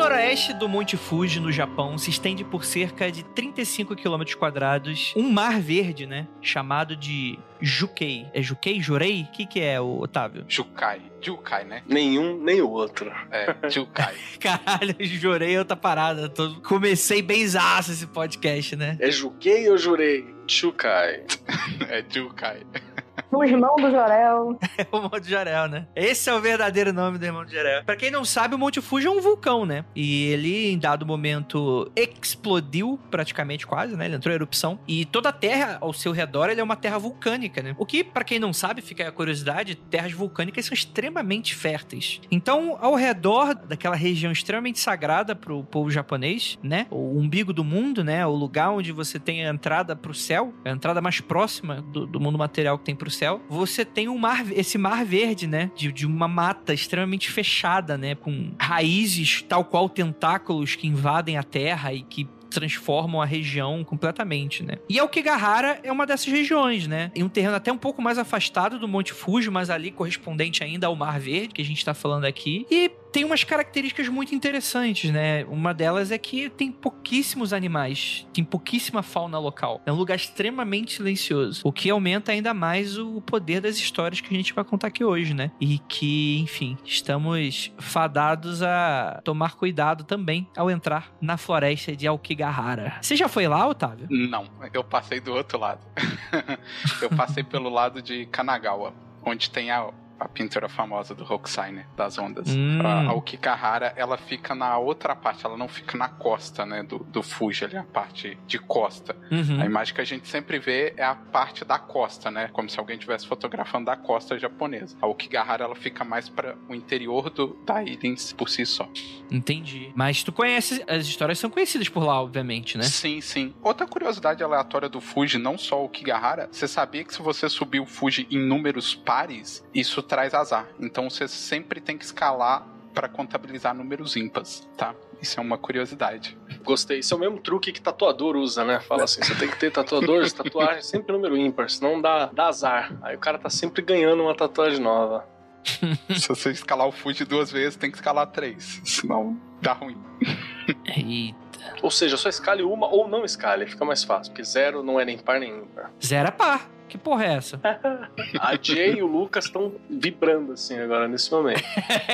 noroeste do Monte Fuji, no Japão, se estende por cerca de 35 km quadrados um mar verde, né? Chamado de Jukei. É Jukei? Jurei? O que, que é, o Otávio? Jukai. Jukai, né? Nenhum, nem o outro. É, Jukai. Caralho, jurei outra parada. Tô... Comecei benzaço esse podcast, né? É Juquei ou Jurei? Chukai. é Jukai. O irmão do Jorel. É o do Jorel, né? Esse é o verdadeiro nome do irmão do Jorel. Pra quem não sabe, o Monte Fuji é um vulcão, né? E ele, em dado momento, explodiu praticamente quase, né? Ele entrou em erupção. E toda a terra ao seu redor, ele é uma terra vulcânica, né? O que, para quem não sabe, fica aí a curiosidade, terras vulcânicas são extremamente férteis. Então, ao redor daquela região extremamente sagrada pro povo japonês, né? O umbigo do mundo, né? O lugar onde você tem a entrada pro céu, a entrada mais próxima do, do mundo material que tem pro céu, você tem um mar, esse mar verde, né? De, de uma mata extremamente fechada, né? Com raízes tal qual tentáculos que invadem a terra e que transformam a região completamente, né? E Aokigahara é uma dessas regiões, né? Em um terreno até um pouco mais afastado do Monte Fuji, mas ali correspondente ainda ao Mar Verde, que a gente tá falando aqui. E tem umas características muito interessantes, né? Uma delas é que tem pouquíssimos animais, tem pouquíssima fauna local. É um lugar extremamente silencioso, o que aumenta ainda mais o poder das histórias que a gente vai contar aqui hoje, né? E que, enfim, estamos fadados a tomar cuidado também ao entrar na floresta de Aokigahara. Você já foi lá, Otávio? Não, eu passei do outro lado. eu passei pelo lado de Kanagawa, onde tem a a pintura famosa do Hokusai? Das ondas. Hum. A, a Okikahara, ela fica na outra parte, ela não fica na costa, né? Do, do Fuji ali, a parte de costa. Uhum. A imagem que a gente sempre vê é a parte da costa, né? Como se alguém estivesse fotografando da costa japonesa. A Okigahara, ela fica mais para o interior do, da ilha por si só. Entendi. Mas tu conhece, as histórias são conhecidas por lá, obviamente, né? Sim, sim. Outra curiosidade aleatória do Fuji, não só o Okigahara, você sabia que se você subir o Fuji em números pares, isso traz azar. Então você sempre tem que escalar para contabilizar números ímpares, tá? Isso é uma curiosidade. Gostei. Isso é o mesmo truque que tatuador usa, né? Fala assim, você tem que ter tatuadores, tatuagem sempre número ímpar, senão dá, dá azar. Aí o cara tá sempre ganhando uma tatuagem nova. se você escalar o Fuji duas vezes, tem que escalar três. Senão dá ruim. Eita. Ou seja, só escale uma ou não escale, fica mais fácil, porque zero não é nem par nem ímpar. Zero é par. Que porra é essa? A Jay e o Lucas estão vibrando assim agora, nesse momento.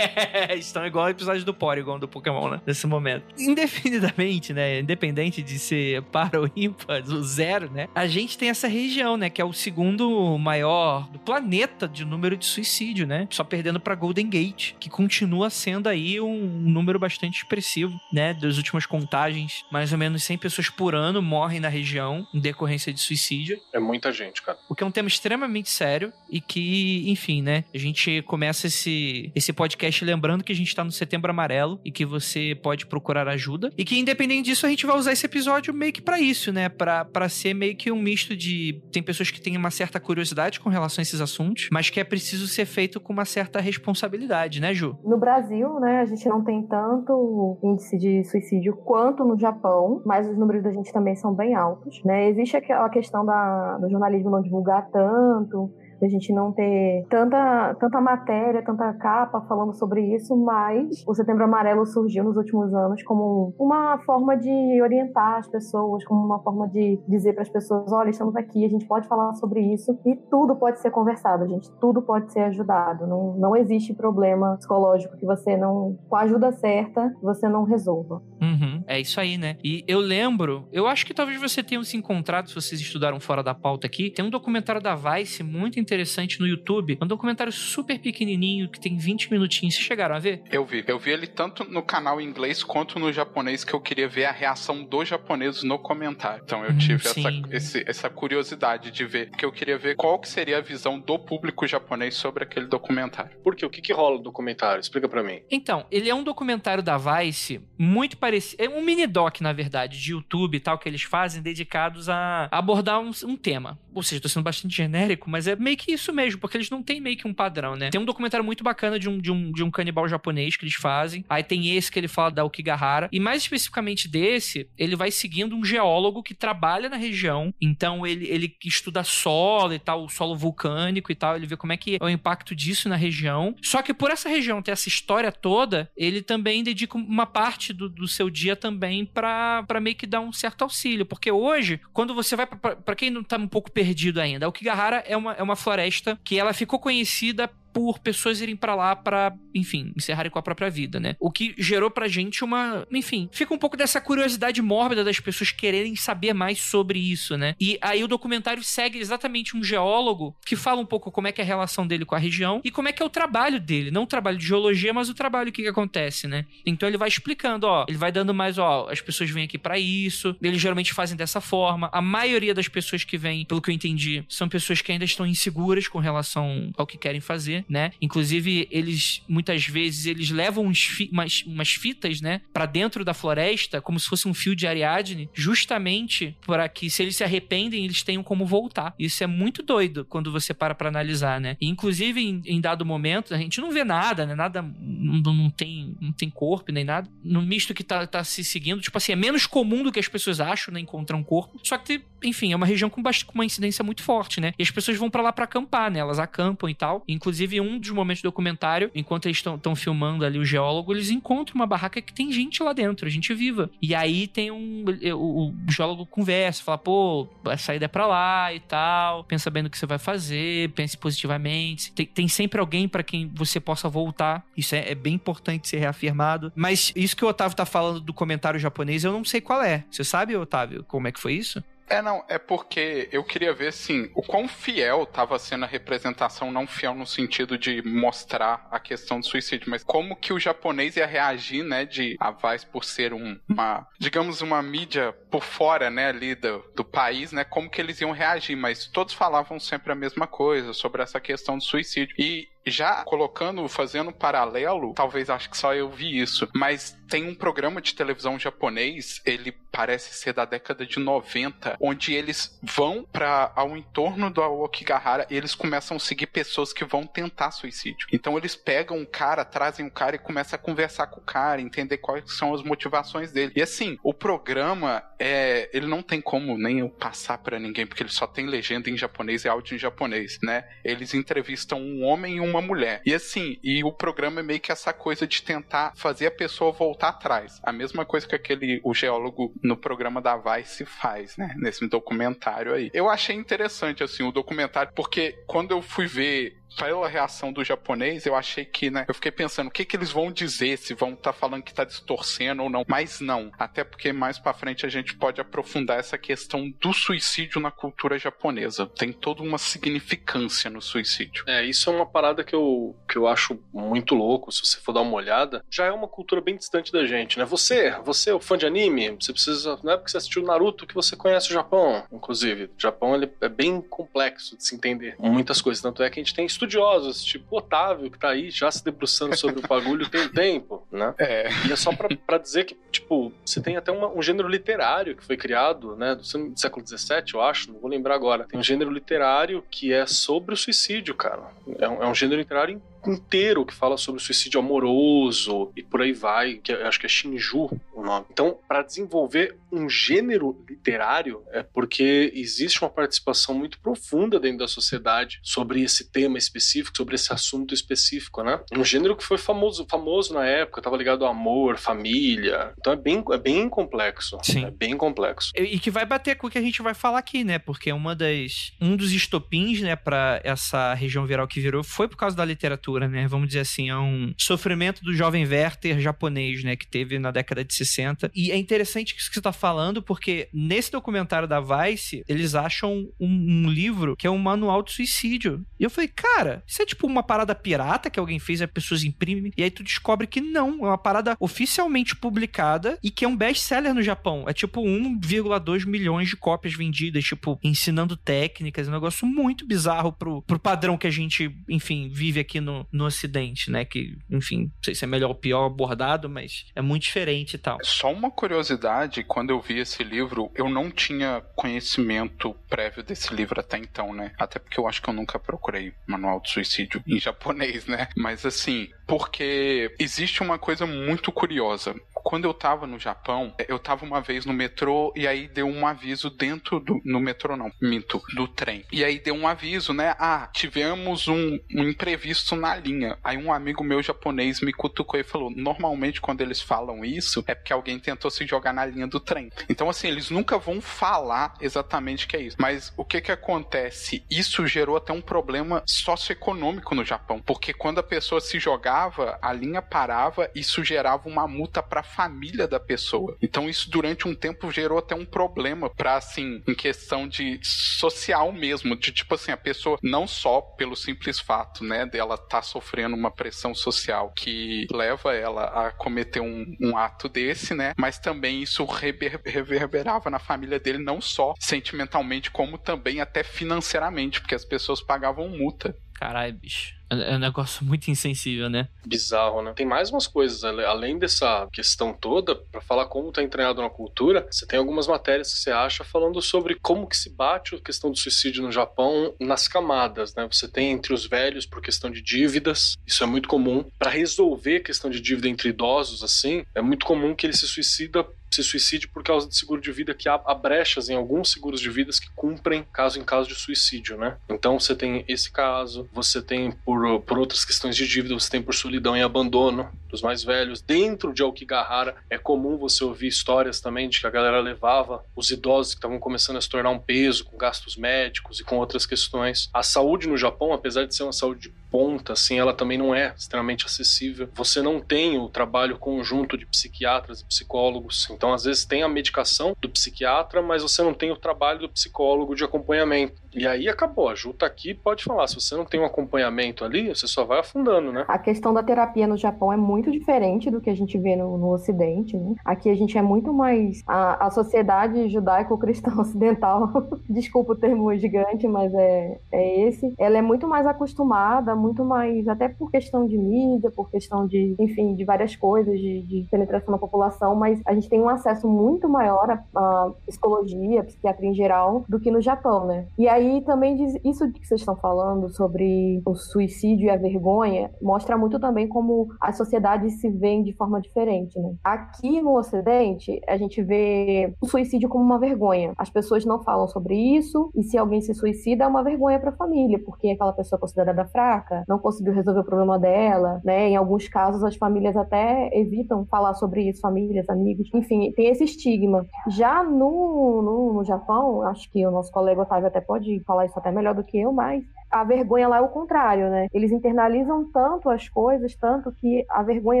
Estão igual ao episódio do Porygon do Pokémon, né? Nesse momento. Indefinidamente, né? Independente de ser par ou ímpar, o zero, né? A gente tem essa região, né? Que é o segundo maior do planeta de número de suicídio, né? Só perdendo pra Golden Gate, que continua sendo aí um número bastante expressivo, né? Das últimas contagens, mais ou menos 100 pessoas por ano morrem na região em decorrência de suicídio. É muita gente, cara. O que é um tema extremamente sério e que, enfim, né? A gente começa esse, esse podcast lembrando que a gente tá no Setembro Amarelo e que você pode procurar ajuda. E que, independente disso, a gente vai usar esse episódio meio que pra isso, né? Pra ser meio que um misto de. Tem pessoas que têm uma certa curiosidade com relação a esses assuntos, mas que é preciso ser feito com uma certa responsabilidade, né, Ju? No Brasil, né, a gente não tem tanto índice de suicídio quanto no Japão, mas os números da gente também são bem altos, né? Existe aquela questão da, do jornalismo não divulgar tanto, a gente não ter tanta, tanta matéria, tanta capa falando sobre isso, mas o Setembro Amarelo surgiu nos últimos anos como uma forma de orientar as pessoas, como uma forma de dizer para as pessoas: olha, estamos aqui, a gente pode falar sobre isso e tudo pode ser conversado, gente, tudo pode ser ajudado. Não, não existe problema psicológico que você não, com a ajuda certa, você não resolva. Uhum, é isso aí, né? E eu lembro, eu acho que talvez você tenha se encontrado, se vocês estudaram fora da pauta aqui, tem um documentário da Vice muito interessante no YouTube, um documentário super pequenininho que tem 20 minutinhos. Vocês chegaram a ver? Eu vi. Eu vi ele tanto no canal em inglês quanto no japonês, que eu queria ver a reação dos japoneses no comentário. Então eu Hum, tive essa, esse- essa curiosidade de ver, porque eu queria ver qual que seria a visão do público japonês sobre aquele documentário. Por quê? O que, que rola no documentário? Explica pra mim. Então, ele é um documentário da Vice muito parecido. É um mini doc, na verdade, de YouTube e tal, que eles fazem dedicados a abordar um, um tema. ou seja, tô sendo bastante genérico, mas é meio que isso mesmo, porque eles não têm meio que um padrão, né? Tem um documentário muito bacana de um, de um, de um canibal japonês que eles fazem. Aí tem esse que ele fala da Okigahara. E mais especificamente desse, ele vai seguindo um geólogo que trabalha na região. Então ele, ele estuda solo e tal, o solo vulcânico e tal. Ele vê como é que é o impacto disso na região. Só que por essa região ter essa história toda, ele também dedica uma parte do, do seu dia também para meio que dar um certo auxílio. Porque hoje, quando você vai. para quem não tá um pouco perdido ainda, a Okigahara é uma, é uma floresta que ela ficou conhecida por pessoas irem para lá para, enfim, encerrarem com a própria vida, né? O que gerou pra gente uma, enfim, fica um pouco dessa curiosidade mórbida das pessoas quererem saber mais sobre isso, né? E aí o documentário segue exatamente um geólogo que fala um pouco como é que é a relação dele com a região e como é que é o trabalho dele, não o trabalho de geologia, mas o trabalho que, que acontece, né? Então ele vai explicando, ó, ele vai dando mais, ó, as pessoas vêm aqui para isso, eles geralmente fazem dessa forma. A maioria das pessoas que vêm, pelo que eu entendi, são pessoas que ainda estão inseguras com relação ao que querem fazer né? Inclusive, eles muitas vezes eles levam fi umas, umas fitas, né, para dentro da floresta, como se fosse um fio de Ariadne, justamente para que se eles se arrependem, eles tenham como voltar. Isso é muito doido quando você para para analisar, né? E, inclusive, em, em, dado momento, a gente não vê nada, né? Nada não, não, tem não tem corpo nem nada. No misto que tá, tá se seguindo, tipo assim, é menos comum do que as pessoas acham, né, encontrar um corpo. Só que, enfim, é uma região com, com uma incidência muito forte, né? E as pessoas vão para lá para acampar, né? Elas acampam e tal. Inclusive, um dos momentos do documentário, enquanto eles estão filmando ali o geólogo, eles encontram uma barraca que tem gente lá dentro, gente viva. E aí tem um. O, o geólogo conversa, fala, pô, a saída é pra lá e tal. Pensa bem no que você vai fazer, pense positivamente. Tem, tem sempre alguém para quem você possa voltar. Isso é, é, bem importante ser reafirmado. Mas isso que o Otávio tá falando do comentário japonês, eu não sei qual é. Você sabe, Otávio, como é que foi isso? É, não, é porque eu queria ver, assim, o quão fiel estava sendo a representação, não fiel no sentido de mostrar a questão do suicídio, mas como que o japonês ia reagir, né, de a Vice por ser um, uma, digamos, uma mídia por fora, né, ali do, do país, né, como que eles iam reagir, mas todos falavam sempre a mesma coisa sobre essa questão do suicídio. E já colocando, fazendo um paralelo, talvez acho que só eu vi isso, mas tem um programa de televisão japonês, ele parece ser da década de 90, onde eles vão para ao entorno do Okigahara e eles começam a seguir pessoas que vão tentar suicídio. Então eles pegam um cara, trazem um cara e começam a conversar com o cara, entender quais são as motivações dele. E assim, o programa é, ele não tem como nem eu passar para ninguém porque ele só tem legenda em japonês e áudio em japonês, né? Eles entrevistam um homem e uma mulher. E assim, e o programa é meio que essa coisa de tentar fazer a pessoa voltar atrás. A mesma coisa que aquele o geólogo no programa da Vice faz, né? Nesse documentário aí. Eu achei interessante assim o documentário porque quando eu fui ver pela reação do japonês, eu achei que, né? Eu fiquei pensando, o que que eles vão dizer? Se vão estar tá falando que tá distorcendo ou não. Mas não. Até porque mais para frente a gente pode aprofundar essa questão do suicídio na cultura japonesa. Tem toda uma significância no suicídio. É, isso é uma parada que eu, que eu acho muito louco, se você for dar uma olhada. Já é uma cultura bem distante da gente, né? Você, você é o fã de anime, você precisa, não é porque você assistiu Naruto que você conhece o Japão. Inclusive, o Japão ele é bem complexo de se entender muitas coisas. Tanto é que a gente tem estudos estudiosos, tipo Otávio, que tá aí já se debruçando sobre o bagulho tem um tempo, né? É. E é só pra, pra dizer que, tipo, você tem até uma, um gênero literário que foi criado, né, do século XVII, eu acho, não vou lembrar agora. Tem um gênero literário que é sobre o suicídio, cara. É um, é um gênero literário inteiro que fala sobre suicídio amoroso e por aí vai, que acho que é Shinju o nome. Então, para desenvolver um gênero literário, é porque existe uma participação muito profunda dentro da sociedade sobre esse tema específico, sobre esse assunto específico, né? Um gênero que foi famoso, famoso na época, estava ligado ao amor, família. Então é bem, é bem complexo. Sim. É bem complexo. E que vai bater com o que a gente vai falar aqui, né? Porque uma das um dos estopins, né, para essa região viral que virou foi por causa da literatura né? Vamos dizer assim, é um sofrimento do jovem Werther japonês, né? Que teve na década de 60. E é interessante isso que você tá falando, porque nesse documentário da Vice, eles acham um, um livro que é um manual de suicídio. E eu falei, cara, isso é tipo uma parada pirata que alguém fez as pessoas imprimem. E aí tu descobre que não, é uma parada oficialmente publicada e que é um best-seller no Japão. É tipo 1,2 milhões de cópias vendidas, tipo, ensinando técnicas, um negócio muito bizarro pro, pro padrão que a gente, enfim, vive aqui no, no, Ocidente, né? Que, enfim, não sei se é melhor ou pior abordado, mas é muito diferente e tal. Só uma curiosidade, quando quando eu vi esse livro, eu não tinha conhecimento prévio desse livro até então, né? Até porque eu acho que eu nunca procurei manual de suicídio em japonês, né? Mas assim, porque existe uma coisa muito curiosa quando eu tava no Japão, eu tava uma vez no metrô e aí deu um aviso dentro do. No metrô não, minto, do trem. E aí deu um aviso, né? Ah, tivemos um, um imprevisto na linha. Aí um amigo meu japonês me cutucou e falou: normalmente quando eles falam isso, é porque alguém tentou se jogar na linha do trem. Então, assim, eles nunca vão falar exatamente o que é isso. Mas o que que acontece? Isso gerou até um problema socioeconômico no Japão. Porque quando a pessoa se jogava, a linha parava, isso gerava uma multa para família da pessoa. Então isso durante um tempo gerou até um problema para assim, em questão de social mesmo, de tipo assim, a pessoa não só pelo simples fato, né, dela tá sofrendo uma pressão social que leva ela a cometer um, um ato desse, né, mas também isso rever, reverberava na família dele não só sentimentalmente como também até financeiramente, porque as pessoas pagavam multa. Caralho, bicho. É, é um negócio muito insensível, né? Bizarro, né? Tem mais umas coisas, além dessa questão toda, para falar como tá entranhado na cultura, você tem algumas matérias que você acha falando sobre como que se bate a questão do suicídio no Japão nas camadas, né? Você tem entre os velhos por questão de dívidas, isso é muito comum. Para resolver a questão de dívida entre idosos, assim, é muito comum que ele se suicida se suicide por causa de seguro de vida que há, há brechas em alguns seguros de vidas que cumprem caso em caso de suicídio, né? Então você tem esse caso, você tem por por, outras questões de dívida, você tem por solidão e abandono dos mais velhos. Dentro de Aokigahara é comum você ouvir histórias também de que a galera levava os idosos que estavam começando a se tornar um peso com gastos médicos e com outras questões. A saúde no Japão, apesar de ser uma saúde ponta, assim, ela também não é extremamente acessível. Você não tem o trabalho conjunto de psiquiatras e psicólogos. Então, às vezes, tem a medicação do psiquiatra, mas você não tem o trabalho do psicólogo de acompanhamento. E aí acabou. A Ju tá aqui pode falar. Se você não tem um acompanhamento ali, você só vai afundando, né? A questão da terapia no Japão é muito diferente do que a gente vê no, no Ocidente. Né? Aqui a gente é muito mais. A, a sociedade judaico-cristã ocidental, desculpa o termo gigante, mas é, é esse. Ela é muito mais acostumada, muito mais, até por questão de mídia, por questão de, enfim, de várias coisas, de, de penetração na população, mas a gente tem um acesso muito maior à, à psicologia, à psiquiatria em geral, do que no Japão, né? E aí também diz, isso que vocês estão falando sobre o suicídio e a vergonha mostra muito também como as sociedades se veem de forma diferente, né? Aqui no Ocidente, a gente vê o suicídio como uma vergonha. As pessoas não falam sobre isso, e se alguém se suicida, é uma vergonha para a família, porque aquela pessoa é considerada fraca, fraca, não conseguiu resolver o problema dela, né? Em alguns casos, as famílias até evitam falar sobre isso, famílias, amigos, enfim, tem esse estigma. Já no, no, no Japão, acho que o nosso colega Otávio até pode falar isso até melhor do que eu, mas a vergonha lá é o contrário, né? Eles internalizam tanto as coisas, tanto que a vergonha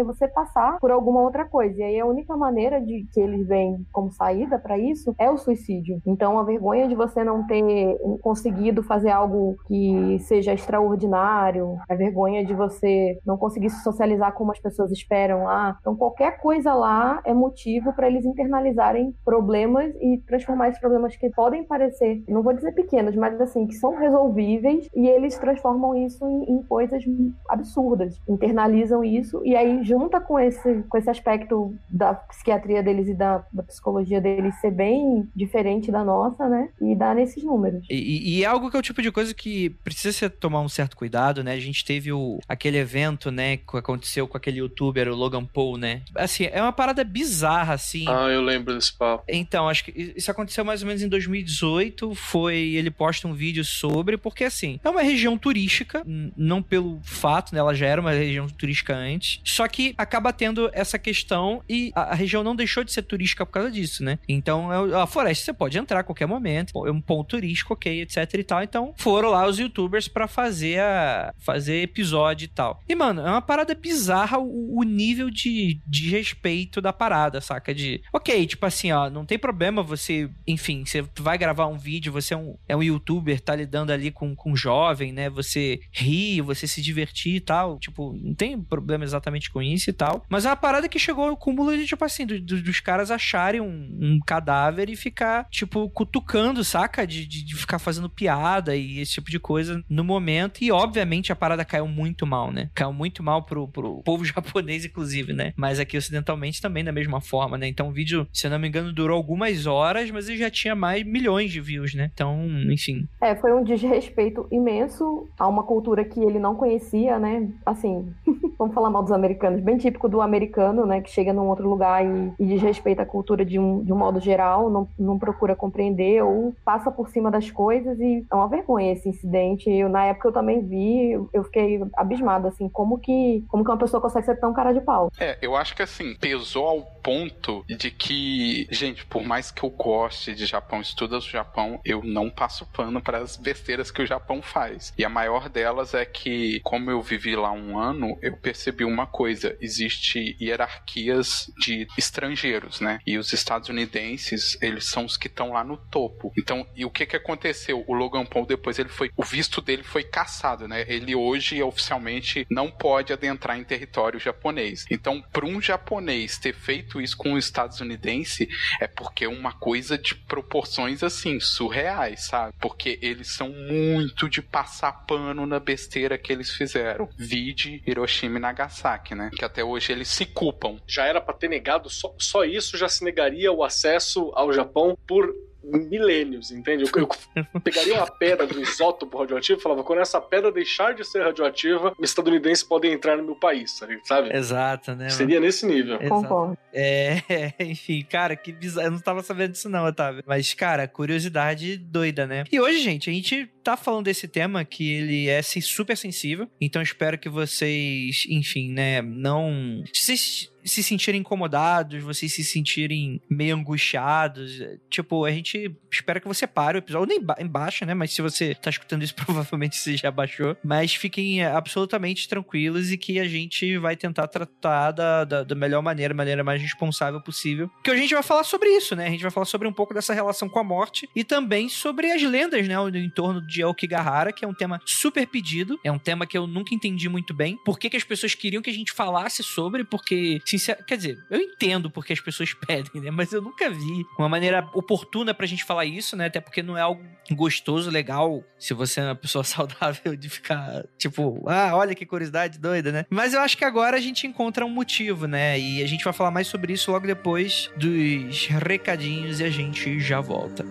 é você passar por alguma outra coisa. E aí a única maneira de que eles veem como saída para isso é o suicídio. Então a vergonha de você não ter conseguido fazer algo que seja extraordinário, a vergonha de você não conseguir se socializar como as pessoas esperam lá. Então qualquer coisa lá é motivo para eles internalizarem problemas e transformar esses problemas que podem parecer, não vou dizer pequenos, mas assim, que são resolvíveis e eles transformam isso em, em, coisas absurdas, internalizam isso e aí junta com esse, com esse aspecto da psiquiatria deles e da, da psicologia deles ser bem diferente da nossa, né? E dá nesses números. E, e, é algo que é o tipo de coisa que precisa ser, tomar um certo cuidado, né? A gente teve o, aquele evento, né, que aconteceu com aquele youtuber, o Logan Paul, né? Assim, é uma parada bizarra, assim. Ah, eu lembro desse papo. Então, acho que isso aconteceu mais ou menos em 2018, foi, ele posta um vídeo sobre, porque assim, é uma região turística, não pelo fato, né? Ela já era uma região turística antes. Só que acaba tendo essa questão e a, a região não deixou de ser turística por causa disso, né? Então, é a floresta você pode entrar a qualquer momento, é um ponto turístico, ok, etc e tal. Então, foram lá os youtubers para fazer a fazer episódio e tal. E, mano, é uma parada bizarra o, o nível de, de respeito da parada, saca? De, ok, tipo assim, ó, não tem problema você, enfim, você vai gravar um vídeo, você é um, é um youtuber, tá lidando ali com, com jovem, né? Você rir, você se divertir e tal. Tipo, não tem problema exatamente com isso e tal. Mas é uma parada que chegou ao cúmulo de, tipo assim, do, do, dos caras acharem um, um, cadáver e ficar, tipo, cutucando, saca? De, de, de, ficar fazendo piada e esse tipo de coisa no momento. E, obviamente, a parada caiu muito mal, né? Caiu muito mal pro, pro povo japonês, inclusive, né? Mas aqui ocidentalmente também da mesma forma, né? Então o vídeo, se eu não me engano, durou algumas horas, mas ele já tinha mais milhões de views, né? Então, enfim. É, foi um desrespeito imenso a uma cultura que ele não conhecia, né? Assim, vamos falar mal dos americanos, bem típico do americano, né? Que chega num outro lugar e, e desrespeita a cultura de um, de um modo geral, não, não procura compreender ou passa por cima das coisas e é uma vergonha esse incidente. Eu, na época eu também vi, eu fiquei abismada, assim, como que, como que uma pessoa consegue ser tão cara de pau. É, eu acho que assim, pesou ao ponto de que, gente, por mais que eu goste de Japão, estuda o Japão, eu não passo pano para as besteiras que o Japão faz. E a maior delas é que, como eu vivi lá um ano, eu percebi uma coisa: existe hierarquias de estrangeiros, né? E os estadunidenses, eles são os que estão lá no topo. Então, e o que que aconteceu? O Logan Paul depois ele foi, o visto dele foi caçado, né? Ele hoje oficialmente não pode adentrar em território japonês. Então, para um japonês ter feito isso com um estadunidense é porque é uma coisa de proporções assim surreais, sabe? Porque eles são muito de passar pano na besteira que eles fizeram. Vide Hiroshima e Nagasaki, né? Que até hoje eles se culpam. Já era para ter negado só, só isso já se negaria o acesso ao Japão por milênios, entende? Eu, eu pegaria uma pedra do isótopo radioativo e falava, quando essa pedra deixar de ser radioativa, estadunidenses podem entrar no meu país, sabe? Exato, né? Seria nesse nível. Concordo. É, enfim, cara, que bizarro. Eu não tava sabendo disso não, Otávio. Mas, cara, curiosidade doida, né? E hoje, gente, a gente tá falando desse tema que ele é super sensível. Então, espero que vocês, enfim, né, não... Vocês se sentirem incomodados, vocês se sentirem meio angustiados. Tipo, a gente espera que você pare o episódio, nem embaixo, né? Mas se você tá escutando isso, provavelmente você já baixou. Mas fiquem absolutamente tranquilos e que a gente vai tentar tratar da, da, da melhor maneira, maneira mais responsável possível. Que a gente vai falar sobre isso, né? A gente vai falar sobre um pouco dessa relação com a morte e também sobre as lendas, né? Em torno de Aokigahara, que é um tema super pedido. É um tema que eu nunca entendi muito bem. Por que, que as pessoas queriam que a gente falasse sobre? Porque, sincer... quer dizer, eu entendo porque as pessoas pedem, né? Mas eu nunca vi uma maneira oportuna pra gente falar isso, né? Até porque não é algo gostoso, legal, se você é uma pessoa saudável de ficar, tipo, ah, olha que curiosidade doida, né? Mas eu acho que agora a gente encontra um motivo, né? E a gente vai falar mais sobre isso logo depois dos recadinhos e a gente já volta.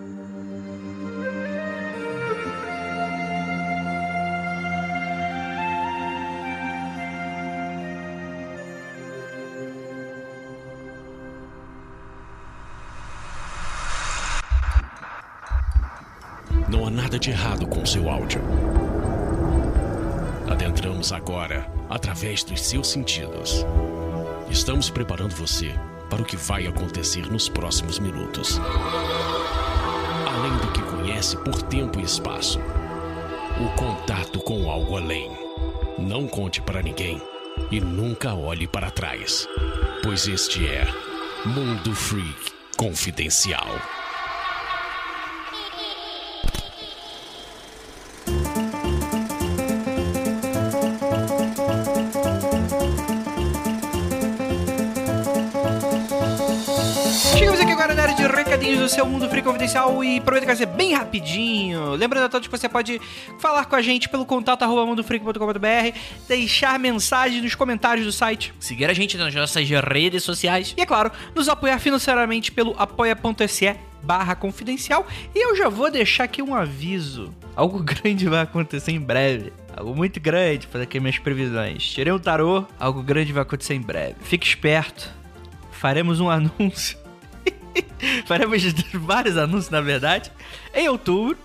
Não há nada de errado com seu áudio. Adentramos agora através dos seus sentidos. Estamos preparando você para o que vai acontecer nos próximos minutos. Além do que conhece por tempo e espaço, o contato com algo além. Não conte para ninguém e nunca olhe para trás, pois este é Mundo Freak Confidencial. Do seu Mundo Free Confidencial e prometo que vai ser bem rapidinho. Lembrando a todos que você pode falar com a gente pelo contato arroba mundofreak.com.br, deixar mensagem nos comentários do site, seguir a gente nas nossas redes sociais e, é claro, nos apoiar financeiramente pelo apoia.se barra confidencial. E eu já vou deixar aqui um aviso. Algo grande vai acontecer em breve. Algo muito grande, fazer aqui minhas previsões. Tirei um tarô, algo grande vai acontecer em breve. Fique esperto. Faremos um anúncio Faremos vários anúncios, na verdade, em outubro.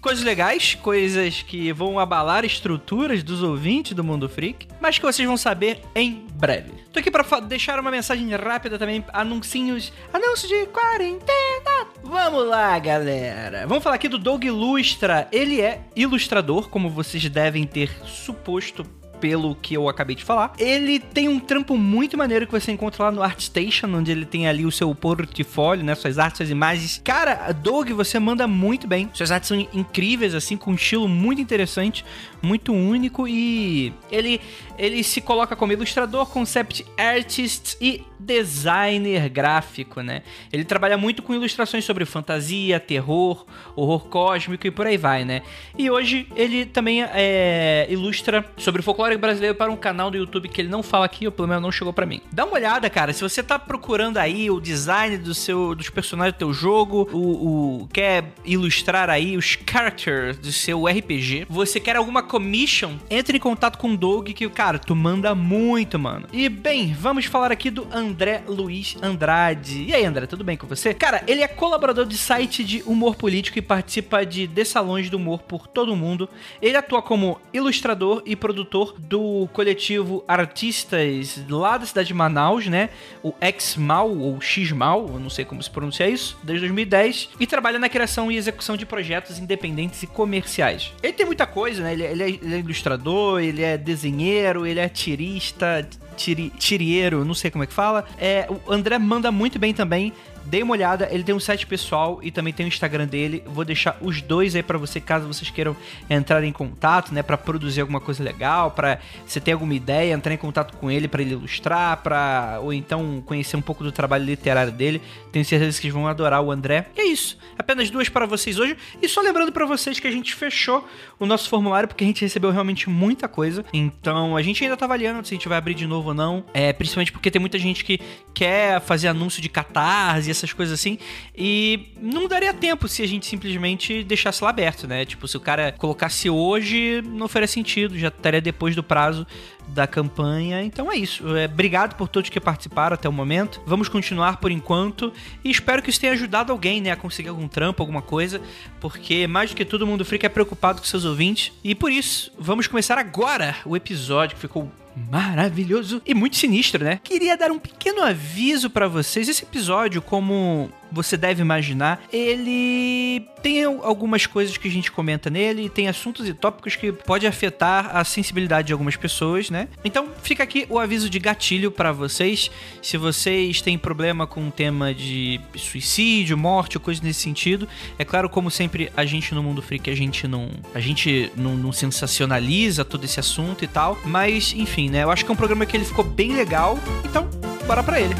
Coisas legais, coisas que vão abalar estruturas dos ouvintes do Mundo Freak, mas que vocês vão saber em breve. Tô aqui para deixar uma mensagem rápida também, anuncinhos, anúncios de quarentena. Vamos lá, galera. Vamos falar aqui do Doug Ilustra. Ele é ilustrador, como vocês devem ter suposto pelo que eu acabei de falar. Ele tem um trampo muito maneiro que você encontra lá no ArtStation, onde ele tem ali o seu portfólio, né? Suas artes, suas imagens. Cara, Doug, você manda muito bem. Suas artes são incríveis, assim, com um estilo muito interessante, muito único e ele, ele se coloca como ilustrador, concept artist e designer gráfico, né? Ele trabalha muito com ilustrações sobre fantasia, terror, horror cósmico e por aí vai, né? E hoje ele também é, ilustra sobre o folclore brasileiro para um canal do YouTube que ele não fala aqui, ou pelo menos não chegou para mim. Dá uma olhada, cara, se você tá procurando aí o design do seu, dos personagens do teu jogo, o, o quer ilustrar aí os characters do seu RPG, você quer alguma commission, entre em contato com o Doug que, cara, tu manda muito, mano. E bem, vamos falar aqui do André Luiz Andrade. E aí, André, tudo bem com você? Cara, ele é colaborador de site de humor político e participa de de salões do humor por todo o mundo. Ele atua como ilustrador e produtor do coletivo Artistas lá da cidade de Manaus, né? O X-Mal ou X-Mal, eu não sei como se pronuncia isso, desde 2010. E trabalha na criação e execução de projetos independentes e comerciais. Ele tem muita coisa, né? Ele, ele, é, ele é ilustrador, ele é desenheiro, ele é tirista, tiri, tirieiro, não sei como é que fala. É, o André manda muito bem também. Dê uma olhada, ele tem um site pessoal e também tem o Instagram dele. Vou deixar os dois aí para você, caso vocês queiram entrar em contato, né, para produzir alguma coisa legal, para você ter alguma ideia, entrar em contato com ele para ele ilustrar, para ou então conhecer um pouco do trabalho literário dele. Tenho certeza que vocês vão adorar o André. E é isso. Apenas duas para vocês hoje. E só lembrando para vocês que a gente fechou o nosso formulário porque a gente recebeu realmente muita coisa. Então a gente ainda tá avaliando se a gente vai abrir de novo ou não. É, principalmente porque tem muita gente que quer fazer anúncio de catarse essas coisas assim. E não daria tempo se a gente simplesmente deixasse lá aberto, né? Tipo, se o cara colocasse hoje, não faria sentido, já estaria depois do prazo da campanha. Então é isso. É, obrigado por todos que participaram até o momento. Vamos continuar por enquanto e espero que isso tenha ajudado alguém, né, a conseguir algum trampo, alguma coisa, porque mais do que todo mundo fica é preocupado com seus ouvintes. E por isso, vamos começar agora o episódio que ficou maravilhoso e muito sinistro, né? Queria dar um pequeno aviso para vocês. Esse episódio, como você deve imaginar, ele tem algumas coisas que a gente comenta nele, tem assuntos e tópicos que pode afetar a sensibilidade de algumas pessoas, né? Então fica aqui o aviso de gatilho para vocês. Se vocês têm problema com o tema de suicídio, morte ou coisa nesse sentido, é claro, como sempre, a gente no Mundo Freak, a gente não, a gente não, não sensacionaliza todo esse assunto e tal, mas enfim, né? Eu acho que é um programa que ele ficou bem legal, então bora para ele.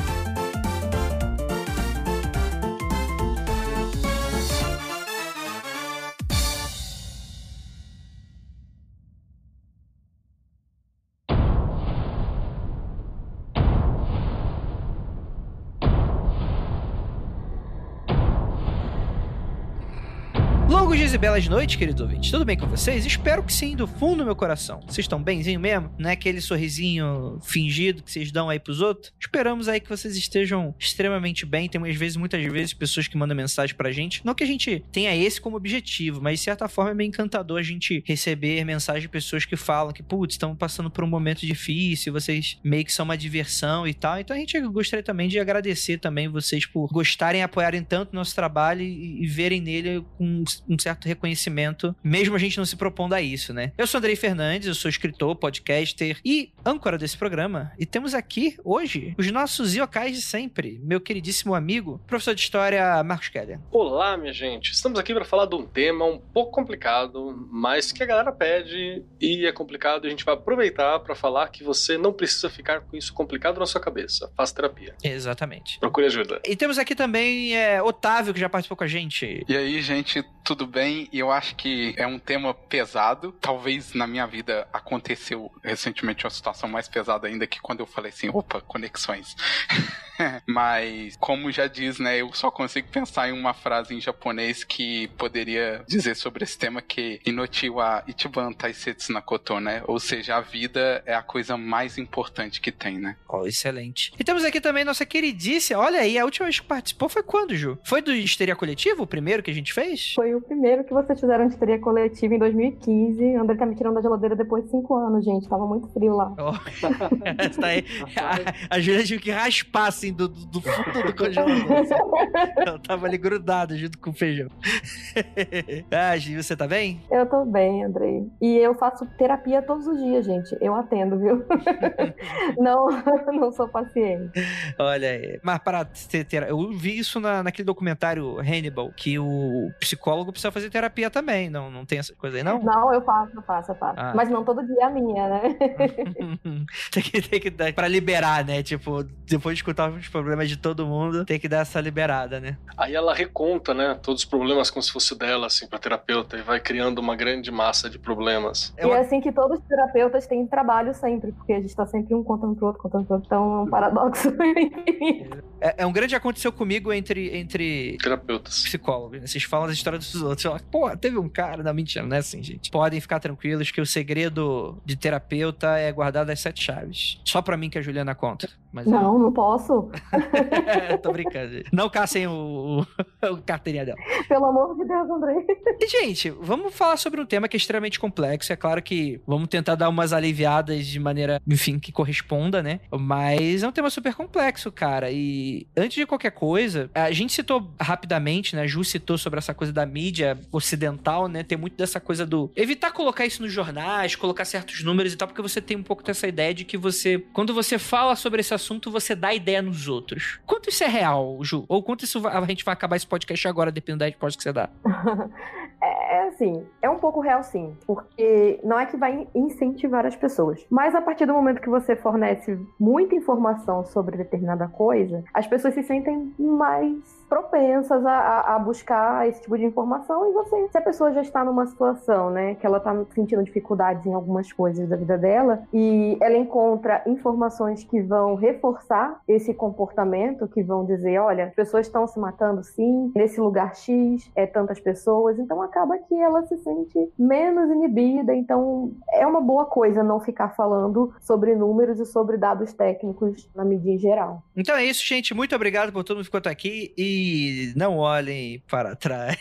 Belas noites, queridos ouvintes. Tudo bem com vocês? Espero que sim, do fundo do meu coração. Vocês estão benzinho mesmo? Não é aquele sorrisinho fingido que vocês dão aí pros outros? Esperamos aí que vocês estejam extremamente bem. Tem às vezes, muitas vezes, pessoas que mandam mensagem pra gente. Não que a gente tenha esse como objetivo, mas de certa forma é meio encantador a gente receber mensagem de pessoas que falam que, putz, estão passando por um momento difícil, vocês meio que são uma diversão e tal. Então a gente gostaria também de agradecer também vocês por gostarem apoiarem tanto o nosso trabalho e, e verem nele um, um certo reconhecimento, mesmo a gente não se propondo a isso, né? Eu sou Andrei Fernandes, eu sou escritor, podcaster e âncora desse programa. E temos aqui, hoje, os nossos iocais de sempre. Meu queridíssimo amigo, professor de História, Marcos Keller. Olá, minha gente. Estamos aqui para falar de um tema um pouco complicado, mas que a galera pede e é complicado. A gente vai aproveitar para falar que você não precisa ficar com isso complicado na sua cabeça. Faça terapia. Exatamente. Procure ajuda. E temos aqui também é, Otávio, que já participou com a gente. E aí, gente, tudo bem? E eu acho que é um tema pesado. Talvez na minha vida aconteceu recentemente uma situação mais pesada ainda que quando eu falei assim, opa, conexões. Mas, como já diz, né, eu só consigo pensar em uma frase em japonês que poderia dizer sobre esse tema que Inochi wa ichiban taisetsu nakoto, né? Ou seja, a vida é a coisa mais importante que tem, né? Oh, excelente. E temos aqui também nossa queridíssima, olha aí, a última vez que participou foi quando, Ju? Foi do Histeria Coletivo, o primeiro que a gente fez? Foi o primeiro que vocês fizeram de Histeria Coletiva em 2015. André tá me tirando da geladeira depois de cinco anos, gente. Tava muito frio lá. Oh. tá aí. A, a Júlia tive que raspar, assim, assim, do, do fundo do congelador. Assim. Eu tava ali grudado junto com o feijão. ah, Gi, você tá bem? Eu tô bem, Andrei. E eu faço terapia todos os dias, gente. Eu atendo, viu? não, não sou paciente. Olha aí. Mas para ter, ter, eu vi isso na, naquele documentário Hannibal, que o psicólogo precisa fazer terapia também. Não, não tem essa coisa aí, não? Não, eu faço, eu faço, eu faço. Ah. Mas não todo dia é a minha, né? tem que, tem que dar pra liberar, né? Tipo, depois de escutar os problemas de todo mundo, tem que dar essa liberada, né? Aí ela reconta, né? Todos os problemas como se fosse dela, assim, pra terapeuta, e vai criando uma grande massa de problemas. É. E é assim que todos os terapeutas têm trabalho sempre, porque a gente tá sempre um contando pro outro, contando pro outro. Então é um paradoxo É, é, um grande aconteceu comigo entre, entre terapeutas. Psicólogos. Né? Vocês falam da história dos outros. Fala, Pô, teve um cara. Não, mentira, não é assim, gente. Podem ficar tranquilos que o segredo de terapeuta é guardar as sete chaves. Só pra mim que a Juliana conta. Mas não, eu... não posso. Tô brincando. Gente. Não caçem o, o, o carteirinha dela. Pelo amor de Deus, André. E, gente, vamos falar sobre um tema que é extremamente complexo. É claro que vamos tentar dar umas aliviadas de maneira, enfim, que corresponda, né? Mas é um tema super complexo, cara. E antes de qualquer coisa, a gente citou rapidamente, né? A Ju citou sobre essa coisa da mídia ocidental, né? Tem muito dessa coisa do evitar colocar isso nos jornais, colocar certos números e tal, porque você tem um pouco dessa ideia de que você, quando você fala sobre esse assunto, você dá ideia nos outros. Quanto isso é real, Ju? Ou quanto isso a gente vai acabar esse podcast agora, dependendo da resposta que você dá? É, é assim, é um pouco real sim, porque não é que vai incentivar as pessoas, mas a partir do momento que você fornece muita informação sobre determinada coisa, as pessoas se sentem mais propensas a, a, buscar esse tipo de informação e você, se a pessoa já está numa situação, né, que ela está sentindo dificuldades em algumas coisas da vida dela e ela encontra informações que vão reforçar esse comportamento, que vão dizer, olha, as pessoas estão se matando sim, nesse lugar X é tantas pessoas, então acaba que ela se sente menos inibida, então é uma boa coisa não ficar falando sobre números e sobre dados técnicos na mídia em geral. Então é isso, gente, muito obrigado por todo mundo que ficou aqui e não olhem para trás.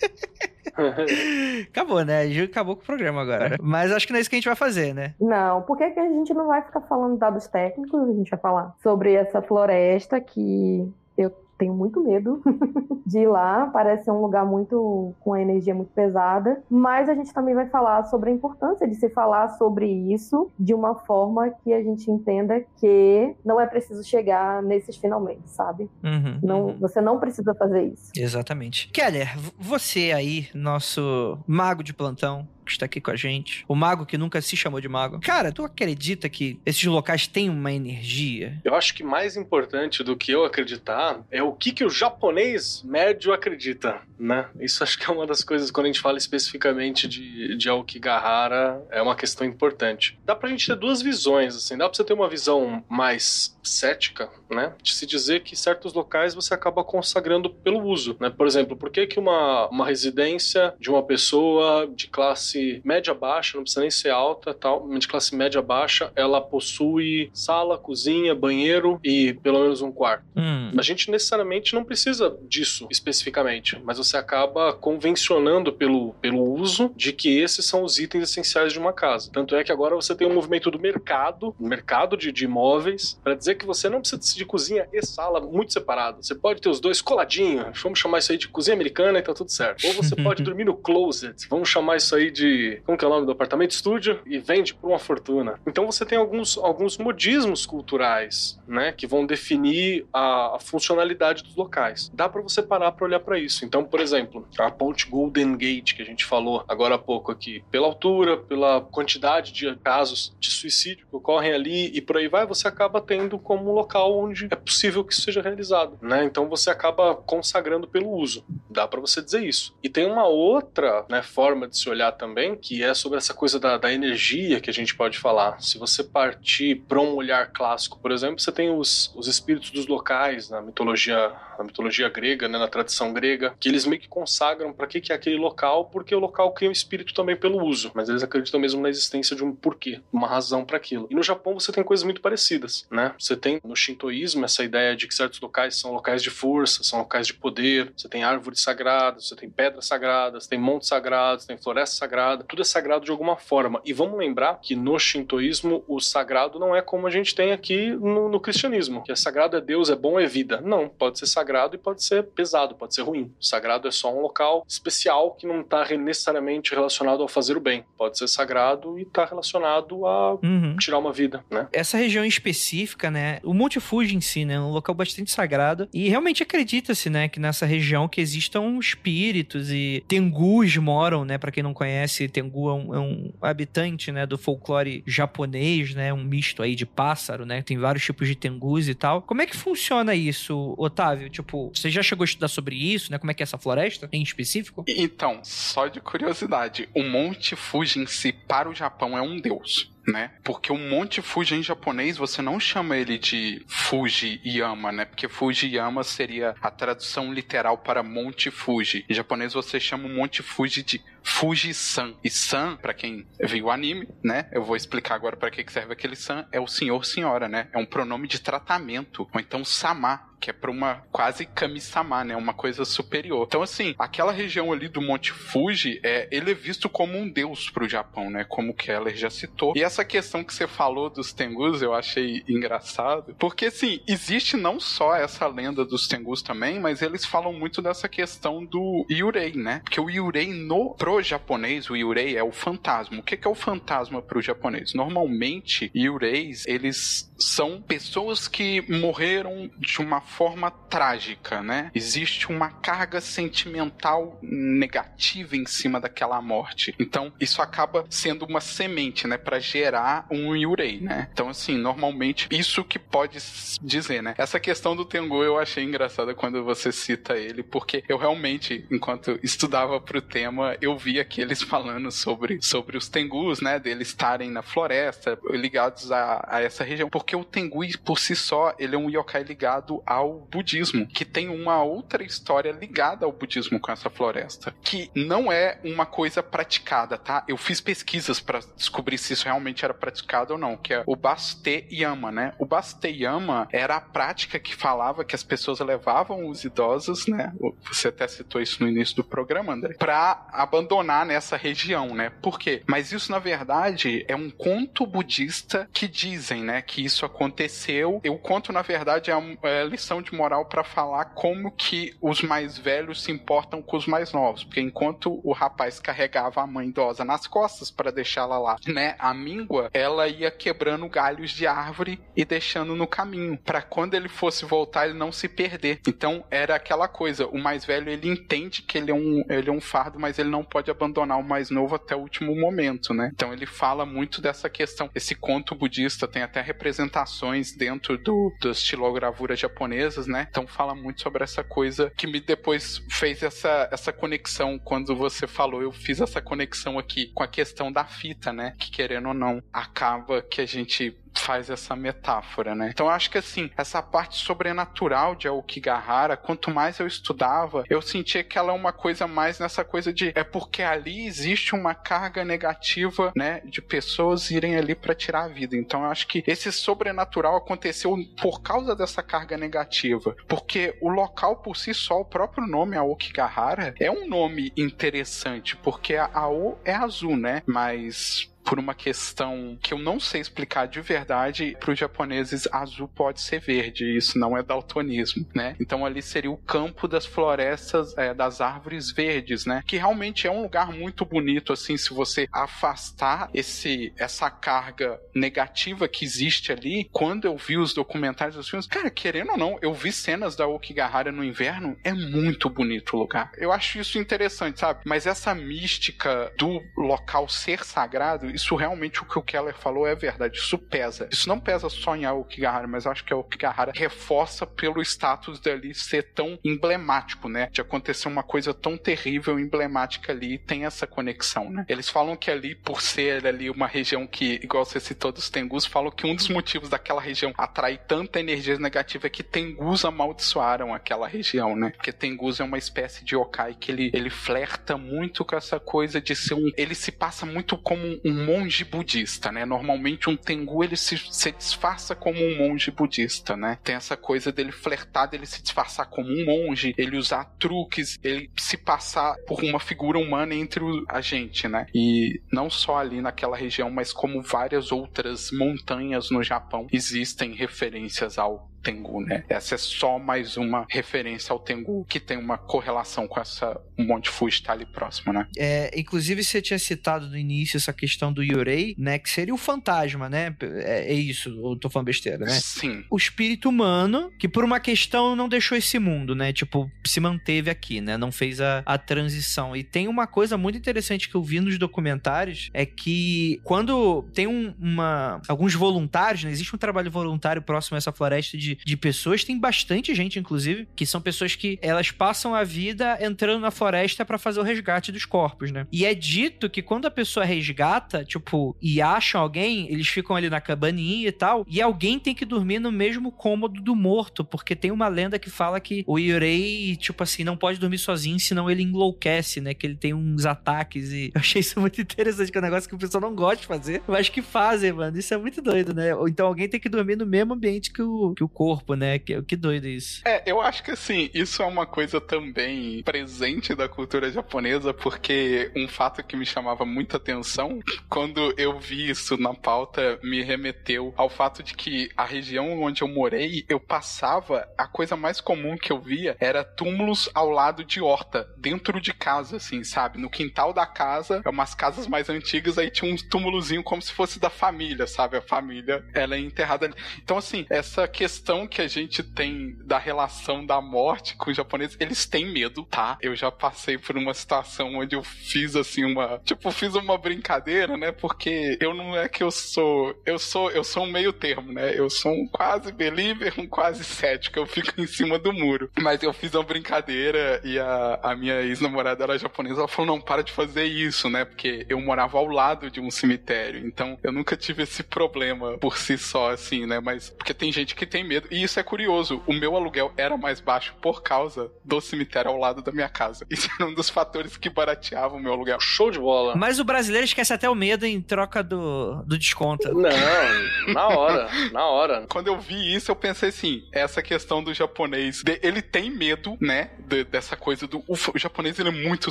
acabou, né? A acabou com o programa agora. Mas acho que não é isso que a gente vai fazer, né? Não, porque a gente não vai ficar falando dados técnicos, a gente vai falar sobre essa floresta que eu tenho muito medo de ir lá, parece um lugar muito com a energia muito pesada, mas a gente também vai falar sobre a importância de se falar sobre isso de uma forma que a gente entenda que não é preciso chegar nesses finalmente, sabe? Uhum, não, uhum. você não precisa fazer isso. Exatamente. Keller, você aí, nosso mago de plantão, que está aqui com a gente, o mago que nunca se chamou de mago. Cara, tu acredita que esses locais têm uma energia? Eu acho que mais importante do que eu acreditar é o que, que o japonês médio acredita, né? Isso acho que é uma das coisas, quando a gente fala especificamente de, de Aokigahara, é uma questão importante. Dá pra gente ter duas visões, assim, dá pra você ter uma visão mais cética, né? De se dizer que certos locais você acaba consagrando pelo uso, né? Por exemplo, por que, que uma, uma residência de uma pessoa de classe média baixa, não precisa nem ser alta, tal, de classe média baixa, ela possui sala, cozinha, banheiro e pelo menos um quarto. Hum. A gente necessariamente não precisa disso especificamente, mas você acaba convencionando pelo, pelo uso de que esses são os itens essenciais de uma casa. Tanto é que agora você tem um movimento do mercado, mercado de, de imóveis, para dizer que você não precisa de cozinha e sala muito separado. Você pode ter os dois coladinhos, vamos chamar isso aí de cozinha americana e tá tudo certo. Ou você pode dormir no closet, vamos chamar isso aí de. Como que é o nome do apartamento? Estúdio, e vende por uma fortuna. Então você tem alguns, alguns modismos culturais, né, que vão definir a, a funcionalidade dos locais. Dá para você parar para olhar para isso. Então, por exemplo, a ponte Golden Gate que a gente falou agora há pouco aqui, pela altura, pela quantidade de casos de suicídio que ocorrem ali e por aí vai, você acaba tendo como um local onde é possível que isso seja realizado, né? Então você acaba consagrando pelo uso. Dá para você dizer isso. E tem uma outra né, forma de se olhar também, que é sobre essa coisa da, da energia que a gente pode falar. Se você partir para um olhar clássico, por exemplo, você tem os, os espíritos dos locais na mitologia, na mitologia grega, né, na tradição grega, que eles meio que consagram para que, que é aquele local, porque o local cria um espírito também pelo uso, mas eles acreditam mesmo na existência de um porquê, uma razão para aquilo. E no Japão você tem coisas muito parecidas, né? Você tem no shintoísmo essa ideia de que certos locais são locais de força, são locais de poder. Você tem árvores sagradas, você tem pedras sagradas, tem montes sagrados, tem florestas sagradas sagrada, tudo é sagrado de alguma forma. E vamos lembrar que no shintoísmo o sagrado não é como a gente tem aqui no, no cristianismo, que é sagrado é Deus, é bom, é vida. Não, pode ser sagrado e pode ser pesado, pode ser ruim. O sagrado é só um local especial que não está necessariamente relacionado ao fazer o bem. Pode ser sagrado e está relacionado a uhum. tirar uma vida, né? Essa região específica, né? O Monte Fuji em si, né? É um local bastante sagrado. E realmente acredita-se, né? Que nessa região que existam espíritos e tengus moram, né? Para quem não conhece, Tengu é um, é um, habitante, né? Do folclore japonês, né? Um misto aí de pássaro, né? Tem vários tipos de tengus e tal. Como é que funciona isso, Otávio? Tipo, você já chegou a estudar sobre isso, né? Como é que é essa floresta em específico? Então, só de curiosidade, o Monte Fuji em si para o Japão é um deus né? Porque o Monte Fuji em japonês você não chama ele de Fuji Yama, né? Porque Fuji Yama seria a tradução literal para Monte Fuji. Em japonês você chama o Monte Fuji de Fuji-san. E san, para quem viu o anime, né? Eu vou explicar agora para que serve aquele san, é o senhor senhora, né? É um pronome de tratamento, ou então sama, que é para uma quase kami-sama, né? Uma coisa superior. Então, assim, aquela região ali do Monte Fuji, é, ele é visto como um deus pro Japão, né? Como Keller já citou. E essa questão que você falou dos Tengus, eu achei engraçado, porque, assim, existe não só essa lenda dos Tengus também, mas eles falam muito dessa questão do Yurei, né? Porque o Yurei no pro japonês, o Yurei é o fantasma. O que é o fantasma para o japonês? Normalmente, Yureis, eles são pessoas que morreram de uma forma trágica, né? Existe uma carga sentimental negativa em cima daquela morte. Então, isso acaba sendo uma semente, né, para gerar um Yurei, né? Então, assim, normalmente isso que pode dizer, né? Essa questão do Tengu eu achei engraçada quando você cita ele, porque eu realmente, enquanto estudava pro tema, eu vi aqueles falando sobre, sobre os Tengus, né, deles estarem na floresta, ligados a, a essa região, porque o Tengu por si só, ele é um yokai ligado ao budismo, que tem uma outra história ligada ao budismo com essa floresta, que não é uma coisa praticada, tá? Eu fiz pesquisas para descobrir se isso realmente era praticado ou não, que é o Baste Yama, né? O Baste Yama era a prática que falava que as pessoas levavam os idosos, né? Você até citou isso no início do programa, André, para abandonar nessa região, né? Por quê? Mas isso na verdade é um conto budista que dizem, né, que isso aconteceu. Eu conto na verdade é a é lição de moral para falar como que os mais velhos se importam com os mais novos, porque enquanto o rapaz carregava a mãe idosa nas costas para deixá-la lá, né, a míngua, ela ia quebrando galhos de árvore e deixando no caminho, para quando ele fosse voltar ele não se perder. Então era aquela coisa, o mais velho ele entende que ele é um, ele é um fardo, mas ele não pode abandonar o mais novo até o último momento, né? Então ele fala muito dessa questão. Esse conto budista tem até representações dentro do, das estilogravuras japonesas, né? Então fala muito sobre essa coisa que me depois fez essa, essa conexão quando você falou, eu fiz essa conexão aqui com a questão da fita, né? Que querendo ou não, acaba que a gente faz essa metáfora, né? Então acho que assim, essa parte sobrenatural de Aokigahara, quanto mais eu estudava, eu sentia que ela é uma coisa mais nessa coisa de é porque ali existe uma carga negativa, né, de pessoas irem ali para tirar a vida. Então acho que esse sobrenatural aconteceu por causa dessa carga negativa, porque o local por si só, o próprio nome Aokigahara é um nome interessante, porque a Ao é azul, né? Mas por uma questão que eu não sei explicar de verdade, para os japoneses azul pode ser verde, isso não é daltonismo, né? Então ali seria o campo das florestas, é, das árvores verdes, né? Que realmente é um lugar muito bonito, assim, se você afastar esse essa carga negativa que existe ali. Quando eu vi os documentários dos filmes, cara, querendo ou não, eu vi cenas da Okigahara no inverno, é muito bonito o lugar. Eu acho isso interessante, sabe? Mas essa mística do local ser sagrado, isso realmente o que o Keller falou é verdade. Isso pesa. Isso não pesa só em Aokigahara, mas acho que Aokigahara reforça pelo status dali ser tão emblemático, né? De acontecer uma coisa tão terrível, emblemática ali, tem essa conexão, né? Eles falam que ali, por ser ali uma região que, igual você citou dos Tengus, falam que um dos motivos daquela região atrair tanta energia negativa é que Tengus amaldiçoaram aquela região, né? Porque Tengus é uma espécie de yokai que ele, ele flerta muito com essa coisa de ser um. Ele se passa muito como um monge budista, né? Normalmente um Tengu ele se, se disfarça como um monge budista, né? Tem essa coisa dele flertar, dele se disfarçar como um monge, ele usar truques, ele se passar por uma figura humana entre a gente, né? E não só ali naquela região, mas como várias outras montanhas no Japão existem referências ao Tengu, né? Essa é só mais uma referência ao Tengu que tem uma correlação com essa Monte Fuji tá ali próximo, né? É, inclusive você tinha citado no início essa questão do Yurei, né? Que seria o fantasma, né? É, é isso, eu tô falando besteira, né? Sim. O espírito humano que por uma questão não deixou esse mundo, né? Tipo, se manteve aqui, né? Não fez a, a transição. E tem uma coisa muito interessante que eu vi nos documentários, é que quando tem um, uma... alguns voluntários, né? Existe um trabalho voluntário próximo a essa floresta de de, pessoas. Tem bastante gente, inclusive, que são pessoas que elas passam a vida entrando na floresta para fazer o resgate dos corpos, né? E é dito que quando a pessoa resgata, tipo, e acham alguém, eles ficam ali na cabaninha e tal, e alguém tem que dormir no mesmo cômodo do morto, porque tem uma lenda que fala que o Yurei, tipo assim, não pode dormir sozinho, senão ele enlouquece, né? Que ele tem uns ataques e eu achei isso muito interessante, que é um negócio que o pessoal não gosta de fazer, mas que fazem, mano. Isso é muito doido, né? Então alguém tem que dormir no mesmo ambiente que o, que o corpo corpo, né? Que, que doido isso. É, eu acho que assim, isso é uma coisa também presente da cultura japonesa, porque um fato que me chamava muita atenção, quando eu vi isso na pauta, me remeteu ao fato de que a região onde eu morei, eu passava, a coisa mais comum que eu via era túmulos ao lado de horta, dentro de casa, assim, sabe? No quintal da casa, é umas casas mais antigas, aí tinha um túmulozinho como se fosse da família, sabe? A família, ela é enterrada ali. Então, assim, essa questão que a gente tem da relação da morte com os japoneses, eles têm medo, tá? Eu já passei por uma situação onde eu fiz assim uma, tipo, fiz uma brincadeira, né? Porque eu não é que eu sou, eu sou, eu sou um meio termo, né? Eu sou um quase believer, um quase cético, eu fico em cima do muro. Mas eu fiz uma brincadeira e a, a minha ex-namorada era japonesa, ela falou: "Não, para de fazer isso, né? Porque eu morava ao lado de um cemitério, então eu nunca tive esse problema por si só assim, né? Mas porque tem gente que tem medo e isso é curioso. O meu aluguel era mais baixo por causa do cemitério ao lado da minha casa. Isso era um dos fatores que barateava o meu aluguel. Show de bola. Mas o brasileiro esquece até o medo em troca do, do desconto. Não, na hora, na hora. Quando eu vi isso, eu pensei assim: essa questão do japonês, de, ele tem medo, né? De, dessa coisa do. O, o, japonês ele é muito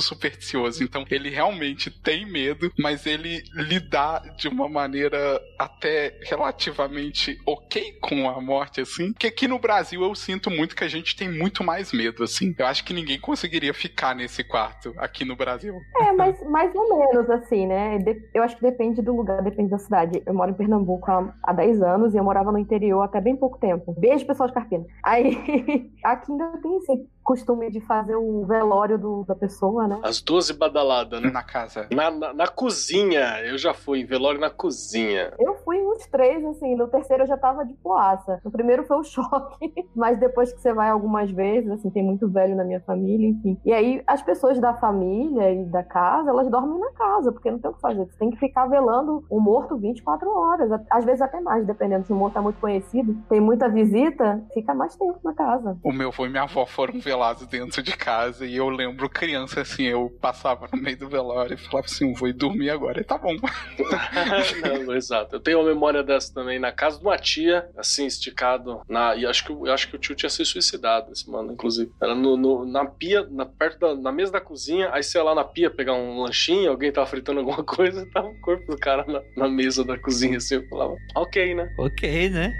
supersticioso, então ele realmente tem medo, mas ele lidar de uma maneira até relativamente ok com a morte, assim, porque aqui no Brasil eu sinto muito que a gente tem muito mais medo, assim. Eu acho que ninguém conseguiria ficar nesse quarto aqui no Brasil. É, mas mais ou menos, assim, né? Eu acho que depende do lugar, depende da cidade. Eu moro em Pernambuco há, há 10 anos e eu morava no interior até bem pouco tempo. Beijo, pessoal de Carpina. Aí, aqui ainda tem esse costume de fazer o velório do, da pessoa, né? As 12 badaladas, né? Na casa. Na, na, na, cozinha. Eu já fui, velório na cozinha. Eu fui uns três, assim. No terceiro eu já tava de poaça. No primeiro foi o choque, mas depois que você vai algumas vezes, assim, tem muito velho na minha família, enfim. E aí as pessoas da família e da casa, elas dormem na casa, porque não tem o que fazer. Você tem que ficar velando o morto 24 horas, às vezes até mais, dependendo se o morto tá muito conhecido. Tem muita visita, fica mais tempo na casa. O meu e minha avó foram velados dentro de casa e eu lembro criança assim, eu passava no meio do velório e falava assim, vou ir dormir agora e tá bom. não, exato. Eu tenho uma memória dessa também na casa de uma tia, assim, esticado na e acho que eu acho que o tio tinha se suicidado, esse mano, inclusive. Era no, no na pia, na, perto da na mesa da cozinha, aí você ia lá na pia pegar um lanchinho, alguém tava fritando alguma coisa, e tava o corpo do cara na, na mesa da cozinha, assim, eu falava, ok, né? Ok, né?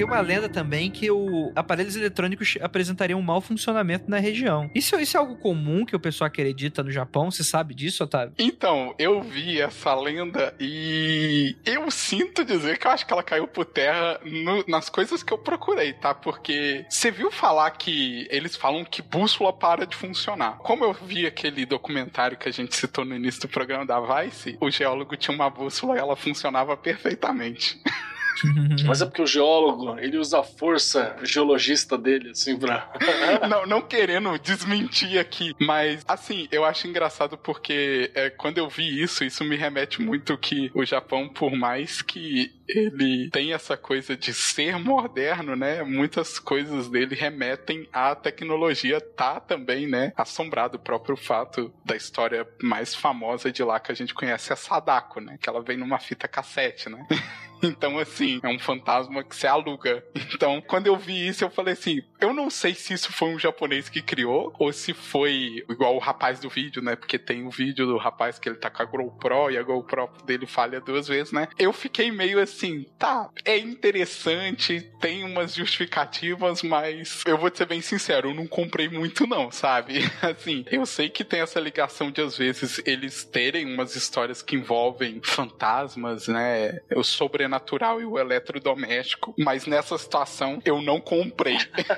Tem uma lenda também que o aparelhos eletrônicos apresentariam um mau funcionamento na região. Isso, isso é algo comum que o pessoal acredita no Japão? Você sabe disso, Otávio? Então, eu vi essa lenda e eu sinto dizer que eu acho que ela caiu por terra no, nas coisas que eu procurei, tá? Porque você viu falar que eles falam que bússola para de funcionar. Como eu vi aquele documentário que a gente citou no início do programa da Vice, o geólogo tinha uma bússola e ela funcionava perfeitamente. Mas é porque o geólogo, ele usa a força geologista dele, assim, pra. não, não querendo desmentir aqui, mas assim, eu acho engraçado porque é, quando eu vi isso, isso me remete muito que o Japão, por mais que ele tem essa coisa de ser moderno, né? Muitas coisas dele remetem à tecnologia, tá também, né? Assombrado o próprio fato da história mais famosa de lá que a gente conhece, a Sadako, né? Que ela vem numa fita cassete, né? Então, assim, é um fantasma que você aluga. Então, quando eu vi isso, eu falei assim: eu não sei se isso foi um japonês que criou ou se foi igual o rapaz do vídeo, né? Porque tem o vídeo do rapaz que ele tá com a GoPro e a GoPro dele falha duas vezes, né? Eu fiquei meio assim: tá, é interessante, tem umas justificativas, mas eu vou ser bem sincero, eu não comprei muito, não, sabe? Assim, eu sei que tem essa ligação de às vezes eles terem umas histórias que envolvem fantasmas, né? O sobrenatural sobrenatural e o eletrodoméstico, mas nessa situação eu não comprei.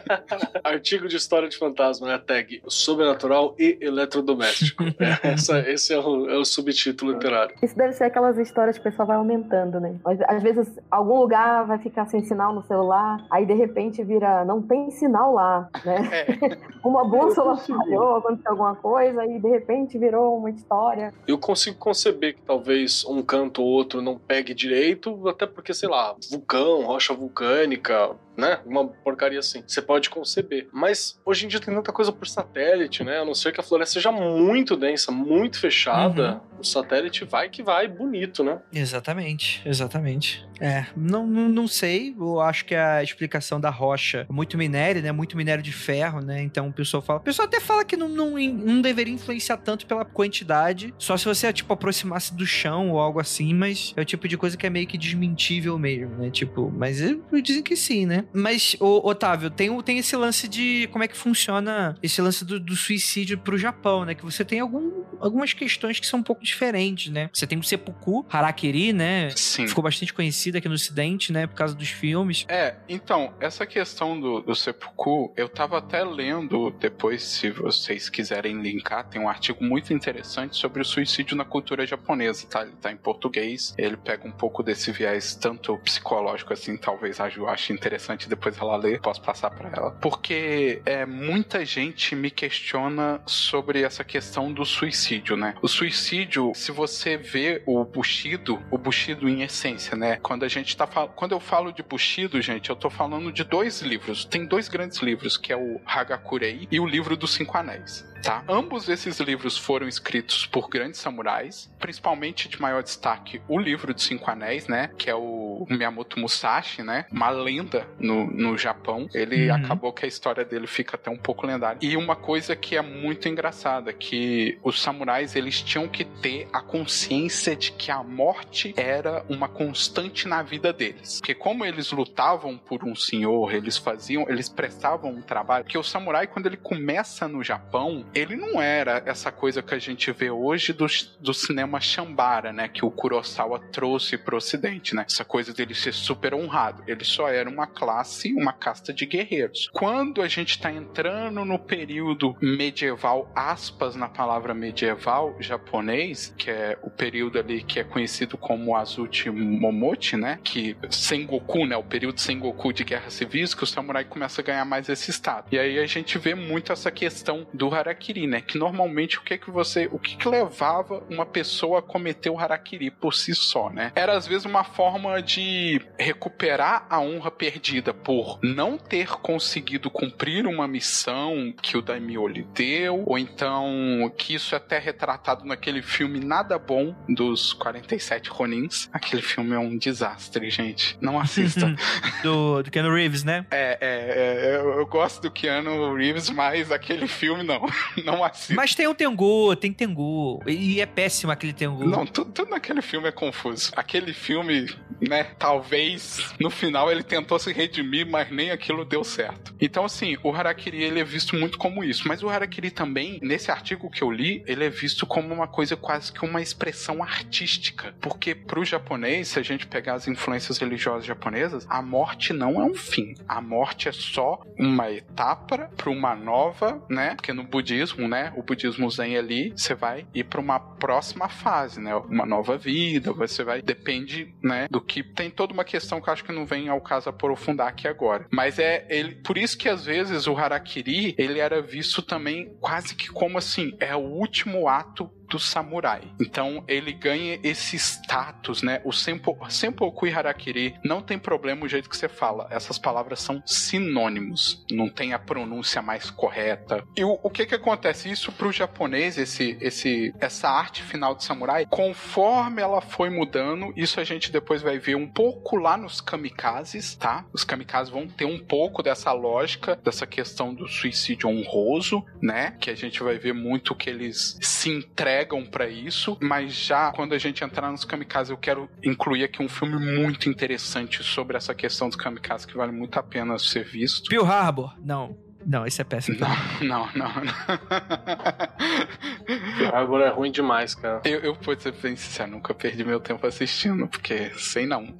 Artigo de história de fantasma, né? Tag sobrenatural e eletrodoméstico. É, essa, esse é o, é o subtítulo literário. Isso deve ser aquelas histórias que o pessoal vai aumentando, né? Às vezes, algum lugar vai ficar sem sinal no celular, aí de repente vira, não tem sinal lá, né? É. uma bússola falhou, aconteceu alguma coisa, e de repente virou uma história. Eu consigo conceber que talvez um canto ou outro não pegue direito, até até porque, sei lá, vulcão, rocha vulcânica, né? Uma porcaria assim. Você pode conceber. Mas hoje em dia tem tanta coisa por satélite, né? A não ser que a floresta seja muito densa, muito fechada, uhum. o satélite vai que vai bonito, né? Exatamente, exatamente. É, não, não, não sei. Eu acho que a explicação da rocha é muito minério, né? Muito minério de ferro, né? Então o pessoal fala. O pessoal até fala que não, não, não deveria influenciar tanto pela quantidade, só se você, tipo, aproximasse do chão ou algo assim, mas é o tipo de coisa que é meio que desmentível mesmo, né? Tipo, mas dizem que sim, né? Mas, ô, Otávio, tem, tem esse lance de como é que funciona esse lance do, do suicídio pro Japão, né? Que você tem algum, algumas questões que são um pouco diferentes, né? Você tem o seppuku, harakiri, né? Sim. Ficou bastante conhecido aqui no ocidente, né? Por causa dos filmes. É, então, essa questão do, do seppuku, eu tava até lendo depois, se vocês quiserem linkar, tem um artigo muito interessante sobre o suicídio na cultura japonesa, tá? Ele tá em português, ele pega um pouco desse viés tanto psicológico assim, talvez a Ju ache interessante depois ela ler, posso passar para ela. Porque é, muita gente me questiona sobre essa questão do suicídio, né? O suicídio, se você vê o Bushido, o Bushido em essência, né? Quando a gente tá quando eu falo de Bushido, gente, eu tô falando de dois livros. Tem dois grandes livros, que é o Hagakurei e o livro dos Cinco Anéis. Tá? Ambos esses livros foram escritos por grandes samurais, principalmente de maior destaque o livro dos Cinco Anéis, né? Que é o Miyamoto Musashi, né? Uma lenda no, no Japão. Ele uhum. acabou que a história dele fica até um pouco lendária. E uma coisa que é muito engraçada, que os samurais eles tinham que ter a consciência de que a morte era uma constante na vida deles. Porque como eles lutavam por um senhor, eles faziam, eles prestavam um trabalho. Porque o samurai quando ele começa no Japão, ele não era essa coisa que a gente vê hoje do, do cinema Shambara, né? Que o Kurosawa trouxe pro ocidente, né? Essa coisa dele ser super honrado. Ele só era uma classe, uma casta de guerreiros. Quando a gente tá entrando no período medieval, aspas na palavra medieval japonês, que é o período ali que é conhecido como Azuchi Momochi, né? Que Sengoku, né? O período Sengoku de guerra civis, que o samurai começa a ganhar mais esse estado. E aí a gente vê muito essa questão do harakiri harakiri, né? Que normalmente o que que você, o que que levava uma pessoa a cometer o harakiri por si só, né? Era às vezes uma forma de recuperar a honra perdida por não ter conseguido cumprir uma missão que o daimyo lhe deu, ou então que isso é até retratado naquele filme Nada Bom dos 47 Ronins. Aquele filme é um desastre, gente. Não assista. do, do Keanu Reeves, né? É, é, é eu, eu gosto do Keanu Reeves, mas aquele filme não. não assisto. Mas tem o Tengu, tem Tengu. E é péssimo aquele Tengu. Não, tudo, tudo naquele filme é confuso. Aquele filme, né, talvez no final ele tentou se redimir, mas nem aquilo deu certo. Então, assim, o Harakiri ele é visto muito como isso. Mas o Harakiri também, nesse artigo que eu li, ele é visto como uma coisa quase que uma expressão artística. Porque pro japonês, se a gente pegar as influências religiosas japonesas, a morte não é um fim. A morte é só uma etapa para uma nova, né? Porque no budismo né? O budismo zen ali, você vai ir para uma próxima fase, né? Uma nova vida, você vai depende, né, do que tem toda uma questão que eu acho que não vem ao caso aprofundar aqui agora. Mas é ele, por isso que às vezes o harakiri, ele era visto também quase que como assim, é o último ato do samurai. Então ele ganha esse status, né? O Senpo, Senpoku e Harakiri não tem problema o jeito que você fala. Essas palavras são sinônimos. Não tem a pronúncia mais correta. E o, o que que acontece? Isso pro japonês, esse, esse, essa arte final de samurai, conforme ela foi mudando, isso a gente depois vai ver um pouco lá nos kamikazes, tá? Os kamikazes vão ter um pouco dessa lógica, dessa questão do suicídio honroso, né? Que a gente vai ver muito que eles se entregam pegam para isso, mas já quando a gente entrar nos kamikazes, eu quero incluir aqui um filme muito interessante sobre essa questão dos kamikazes que vale muito a pena ser visto. Pearl Harbor. Não. Não, esse é péssimo. Não, não, não. não. Agora é ruim demais, cara. Eu, eu vou ser bem sincero, nunca perdi meu tempo assistindo, porque sei não.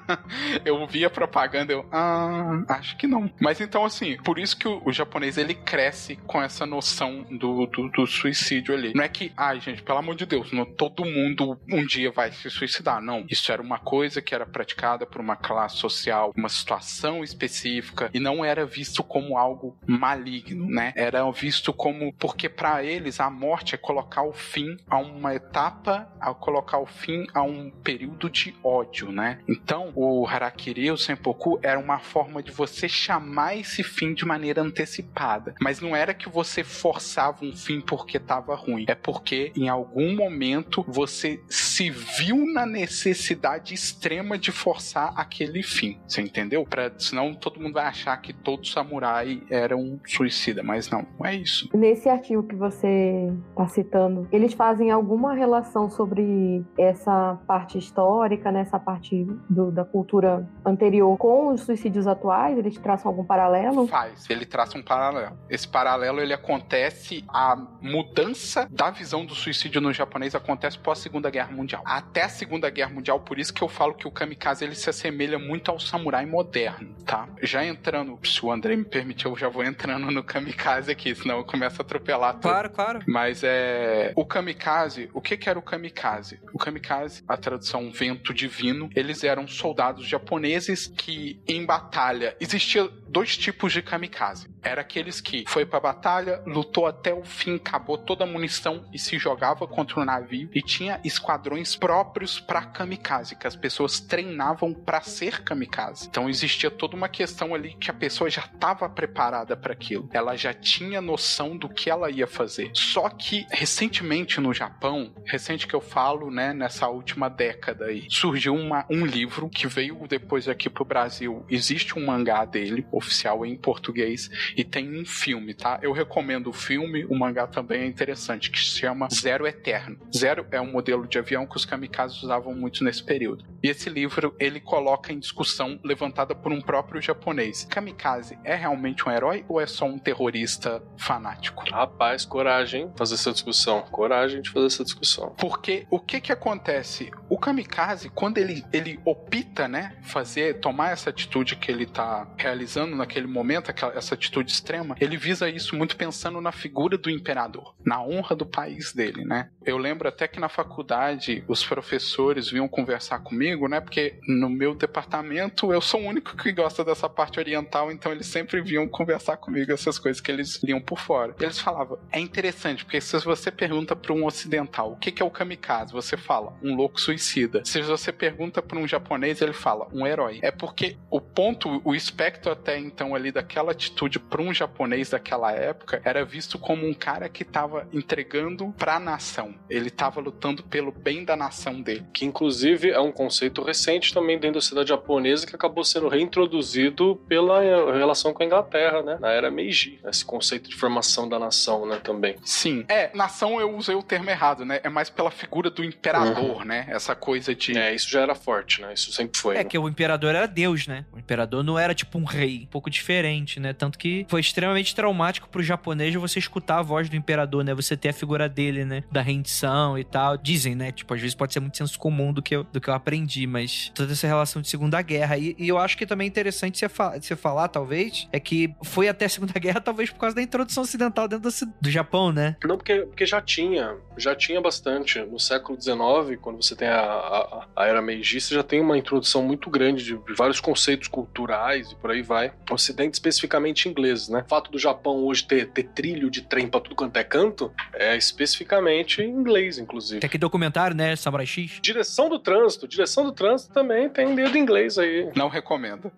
eu vi a propaganda, eu. Ah, acho que não. Mas então, assim, por isso que o, o japonês ele cresce com essa noção do, do, do, suicídio ali. Não é que, ai, gente, pelo amor de Deus, não, todo mundo um dia vai se suicidar. Não. Isso era uma coisa que era praticada por uma classe social, uma situação específica, e não era visto como algo maligno, né? Era visto como porque para eles a morte é colocar o fim a uma etapa, a colocar o fim a um período de ódio, né? Então, o harakiri, o senpoku era uma forma de você chamar esse fim de maneira antecipada, mas não era que você forçava um fim porque estava ruim, é porque em algum momento você se viu na necessidade extrema de forçar aquele fim. Você entendeu? Para senão todo mundo vai achar que todo samurai é era um suicida, mas não, não é isso. Nesse artigo que você está citando, eles fazem alguma relação sobre essa parte histórica, nessa né, parte do, da cultura anterior com os suicídios atuais? Eles traçam algum paralelo? Faz, ele traça um paralelo. Esse paralelo ele acontece a mudança da visão do suicídio no japonês acontece pós Segunda Guerra Mundial. Até a Segunda Guerra Mundial, por isso que eu falo que o kamikaze ele se assemelha muito ao samurai moderno, tá? Já entrando, se o André me permitir, eu já vou entrando no kamikaze aqui, senão eu começo a atropelar tudo. Claro, claro. Mas é. O kamikaze, o que, que era o kamikaze? O kamikaze, a tradução vento divino, eles eram soldados japoneses que em batalha existia dois tipos de kamikaze. Era aqueles que foi pra batalha, lutou até o fim, acabou toda a munição e se jogava contra o navio. E tinha esquadrões próprios para kamikaze, que as pessoas treinavam para ser kamikaze. Então existia toda uma questão ali que a pessoa já estava preparada para aquilo. Ela já tinha noção do que ela ia fazer. Só que recentemente no Japão, recente que eu falo, né, nessa última década aí, surgiu uma, um livro que veio depois aqui pro Brasil. Existe um mangá dele, oficial em português, e tem um filme, tá? Eu recomendo o filme, o mangá também é interessante, que se chama Zero Eterno. Zero é um modelo de avião que os kamikazes usavam muito nesse período. E esse livro, ele coloca em discussão levantada por um próprio japonês. Kamikaze é realmente um herói ou é só um terrorista fanático? Rapaz, coragem fazer essa discussão. Coragem de fazer essa discussão. Porque o que que acontece? O kamikaze, quando ele, ele opta, né, fazer, tomar essa atitude que ele tá realizando naquele momento, aquela, essa atitude extrema, ele visa isso muito pensando na figura do imperador, na honra do país dele, né? Eu lembro até que na faculdade os professores vinham conversar comigo, né? Porque no meu departamento eu sou o único que gosta dessa parte oriental, então eles sempre vinham conversar comigo essas coisas que eles liam por fora. Eles falavam, é interessante, porque se você pergunta para um ocidental o que é o kamikaze, você fala um louco suicida. Se você pergunta para um japonês, ele fala um herói. É porque o ponto, o espectro até então ali daquela atitude para um japonês daquela época era visto como um cara que estava entregando para a nação. Ele estava lutando pelo bem da nação dele. Que inclusive é um conceito recente também dentro da sociedade japonesa que acabou sendo reintroduzido pela relação com a Inglaterra, né? Na era Meiji. Esse conceito de formação da nação, né? Também. Sim. É, nação eu usei o termo errado, né? É mais pela figura do imperador, uhum. né? Essa coisa de. É, isso já era forte, né? Isso sempre foi. É né? que o imperador era Deus, né? O imperador não era tipo um rei. Um pouco diferente, né? Tanto que foi extremamente traumático pro japonês você escutar a voz do imperador, né? Você ter a figura dele, né? Da rendição e tal. Dizem, né? Tipo, às vezes pode ser muito senso comum do que eu, do que eu aprendi, mas toda essa relação de Segunda Guerra. E, e eu acho que também é interessante você, fa você falar, talvez, é que foi até a Segunda Guerra, talvez por causa da introdução ocidental dentro do, do Japão, né? Não, porque, porque já tinha. Já tinha bastante. No século XIX, quando você tem a a, a, era Meiji, você já tem uma introdução muito grande de vários conceitos culturais e por aí vai. Ocidente, especificamente inglês, né? O fato do Japão hoje ter, ter trilho de trem pra tudo quanto é canto é especificamente inglês, inclusive. Tem aquele documentário, né? Samurai X. Direção do trânsito. Direção do trânsito também tem dedo inglês aí. Não recomendo.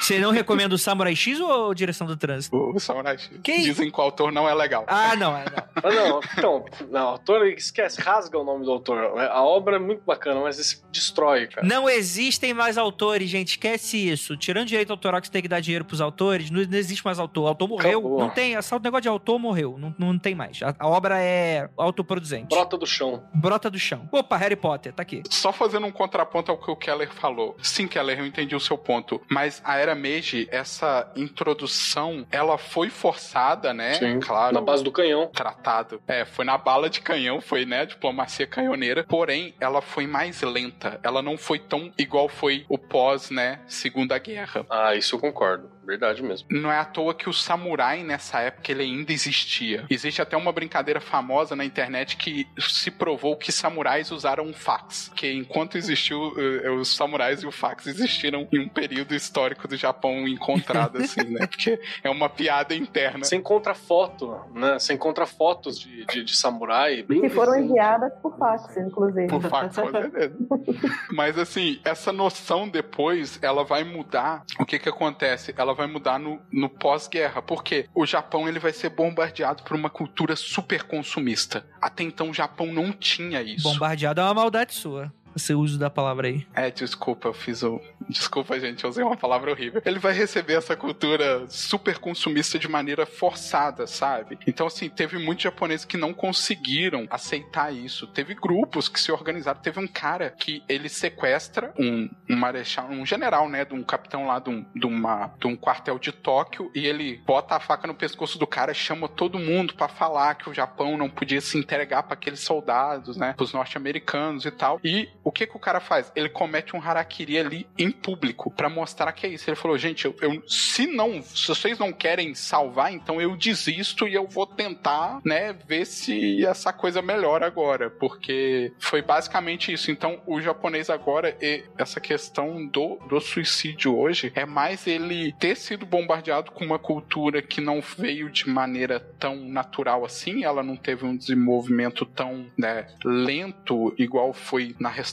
Você não recomenda o Samurai X ou direção do trânsito? O Samurai X. Que- Dizem que o autor não é legal. Ah, não, é não. Ah, não, então, não, autor, esquece, rasga o nome do autor. A obra é muito bacana, mas esse destrói, cara. Não existem mais autores, gente. Esquece isso. Tirando direito autoral que você tem que dar dinheiro pros autores, não, não existe mais autor. O autor morreu. Acabou. Não tem. Esse negócio de autor morreu. Não, não tem mais. A, a obra é autoproduzente. Brota do chão. Brota do chão. Opa, Harry Potter, tá aqui. Só fazendo um contraponto ao que o Keller falou. Sim, Keller, eu entendi o seu ponto. Mas a Era Meiji, essa introdução, ela foi forçada, né? Sim. Claro. Na base do canhão. tratado. É, foi na bala de canhão, foi, né, diplomacia canhoneira. Porém, ela foi mais lenta. Ela não foi tão igual foi o pós, né, Segunda Guerra. Ah, isso eu concordo. Verdade mesmo. Não é à toa que o samurai nessa época ele ainda existia. Existe até uma brincadeira famosa na internet que se provou que samurais usaram um fax. Que enquanto existiu eh, os samurais e o fax existiram em um período histórico do Japão encontrado assim, né? Porque é uma piada interna. Você encontra foto, né? Você encontra fotos de, de, de samurai. bem Que foram enviadas por fax, inclusive. Por fax, com certeza. Mas assim, essa noção depois, ela vai mudar. O que que acontece? Ela vai mudar no, no pós-guerra. Porque o Japão ele vai ser bombardeado por uma cultura super consumista. Até então o Japão não tinha isso. Bombardeado é uma maldade sua. Esse uso da palavra aí. É, desculpa, eu fiz o. Desculpa, gente, eu usei uma palavra horrível. Ele vai receber essa cultura super consumista de maneira forçada, sabe? Então, assim, teve muitos japoneses que não conseguiram aceitar isso. Teve grupos que se organizaram. Teve um cara que ele sequestra um, um marechal, um general, né? De um capitão lá de um, de, uma, de um quartel de Tóquio e ele bota a faca no pescoço do cara, chama todo mundo pra falar que o Japão não podia se entregar pra aqueles soldados, né? Pros norte-americanos e tal. E o que que o cara faz? Ele comete um harakiri ali em público pra mostrar que é isso. Ele falou, gente, eu, eu- se não, se vocês não querem salvar, então eu desisto e eu vou tentar, né, ver se essa coisa melhora agora, porque foi basicamente isso. Então, o japonês agora, e essa questão do, do suicídio hoje, é mais ele ter sido bombardeado com uma cultura que não veio de maneira tão natural assim, ela não teve um desenvolvimento tão né, lento, igual foi na restauração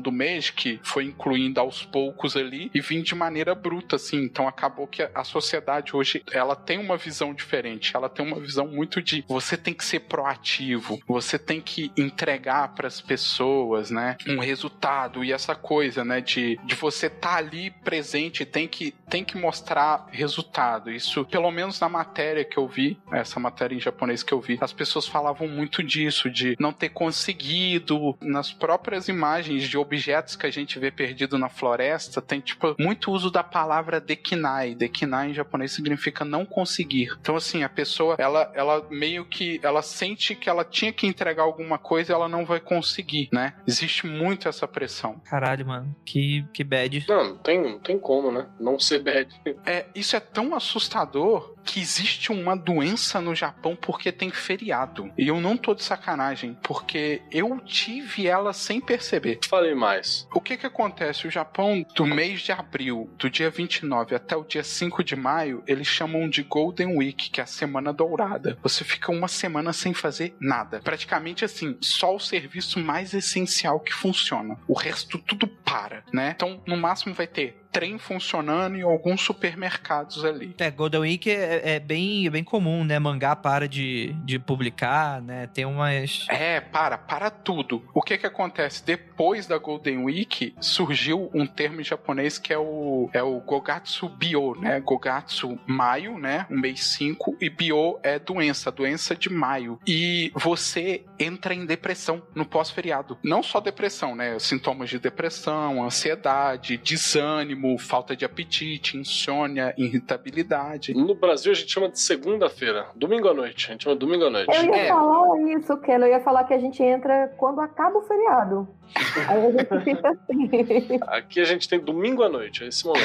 do Meiji, que foi incluindo aos poucos ali e vim de maneira bruta, assim. Então acabou que a- sociedade hoje ela tem uma visão diferente. Ela tem uma visão muito de você tem que ser proativo, você tem que entregar para as pessoas, né, um resultado e essa coisa, né, de, de você estar ali presente, tem que tem que mostrar resultado. Isso, pelo menos na matéria que eu vi, essa matéria em japonês que eu vi, as pessoas falavam muito disso, de não ter conseguido nas próprias imagens de objetos que a gente vê perdido na floresta, tem tipo muito uso da palavra dekinai. Dekinai em japonês significa não conseguir. Então assim, a pessoa, ela ela meio que ela sente que ela tinha que entregar alguma coisa e ela não vai conseguir, né? Existe muito essa pressão. Caralho, mano. Que, que bad. Não, não tem, não tem como, né? Não ser bad. É, isso é tão assustador que existe uma doença no Japão porque tem feriado. E eu não tô de sacanagem, porque eu tive ela sem perceber. Falei mais. O que que acontece? O Japão, do mês de abril, do dia 29 até o dia 5 de maio, eles chamam de Golden Week, que é a semana dourada. Você fica uma semana sem fazer nada. Praticamente assim, só o serviço mais essencial que funciona. O resto tudo para, né? Então, no máximo vai ter trem funcionando em alguns supermercados ali. É, Golden Week é, é bem, é bem comum, né? Mangá para de, de publicar, né? Tem umas. É, para, para tudo. O que que acontece? Depois da Golden Week, surgiu um termo em japonês que é o, é o Gogatsu Bio, né? Gogatsu maio, né? O mês 5, e Bio é doença, doença de maio. E você entra em depressão no pós-feriado. Não só depressão, né? Sintomas de depressão, ansiedade, desânimo, falta de apetite, insônia, irritabilidade. No Brasil a gente chama de segunda-feira. Domingo à noite. A gente chama domingo à noite. Eu ia É. falar isso, Kelly. Eu ia falar que a gente entra quando acaba o feriado. Aí a gente fica assim. Aqui a gente tem domingo à noite, é esse momento.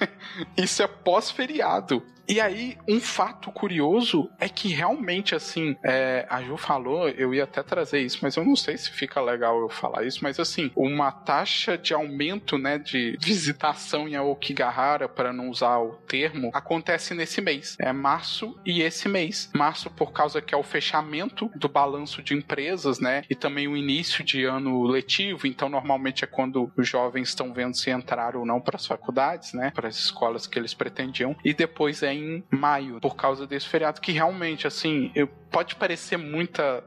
Isso é pós-feriado. E aí, um fato curioso é que realmente, assim, é, a Ju falou, eu ia até trazer isso, mas eu não sei se fica legal eu falar isso, mas assim, uma taxa de aumento, né, de visitação em Aokigahara, para não usar o termo, acontece nesse mês. É março e esse mês. Março por causa que é o fechamento do balanço de empresas, né, e também o início de ano letivo, então normalmente é quando os jovens estão vendo se entrar ou não para as faculdades, né, para as escolas que eles pretendiam, e depois é em maio, por causa desse feriado, que realmente, assim, eu, pode parecer muita.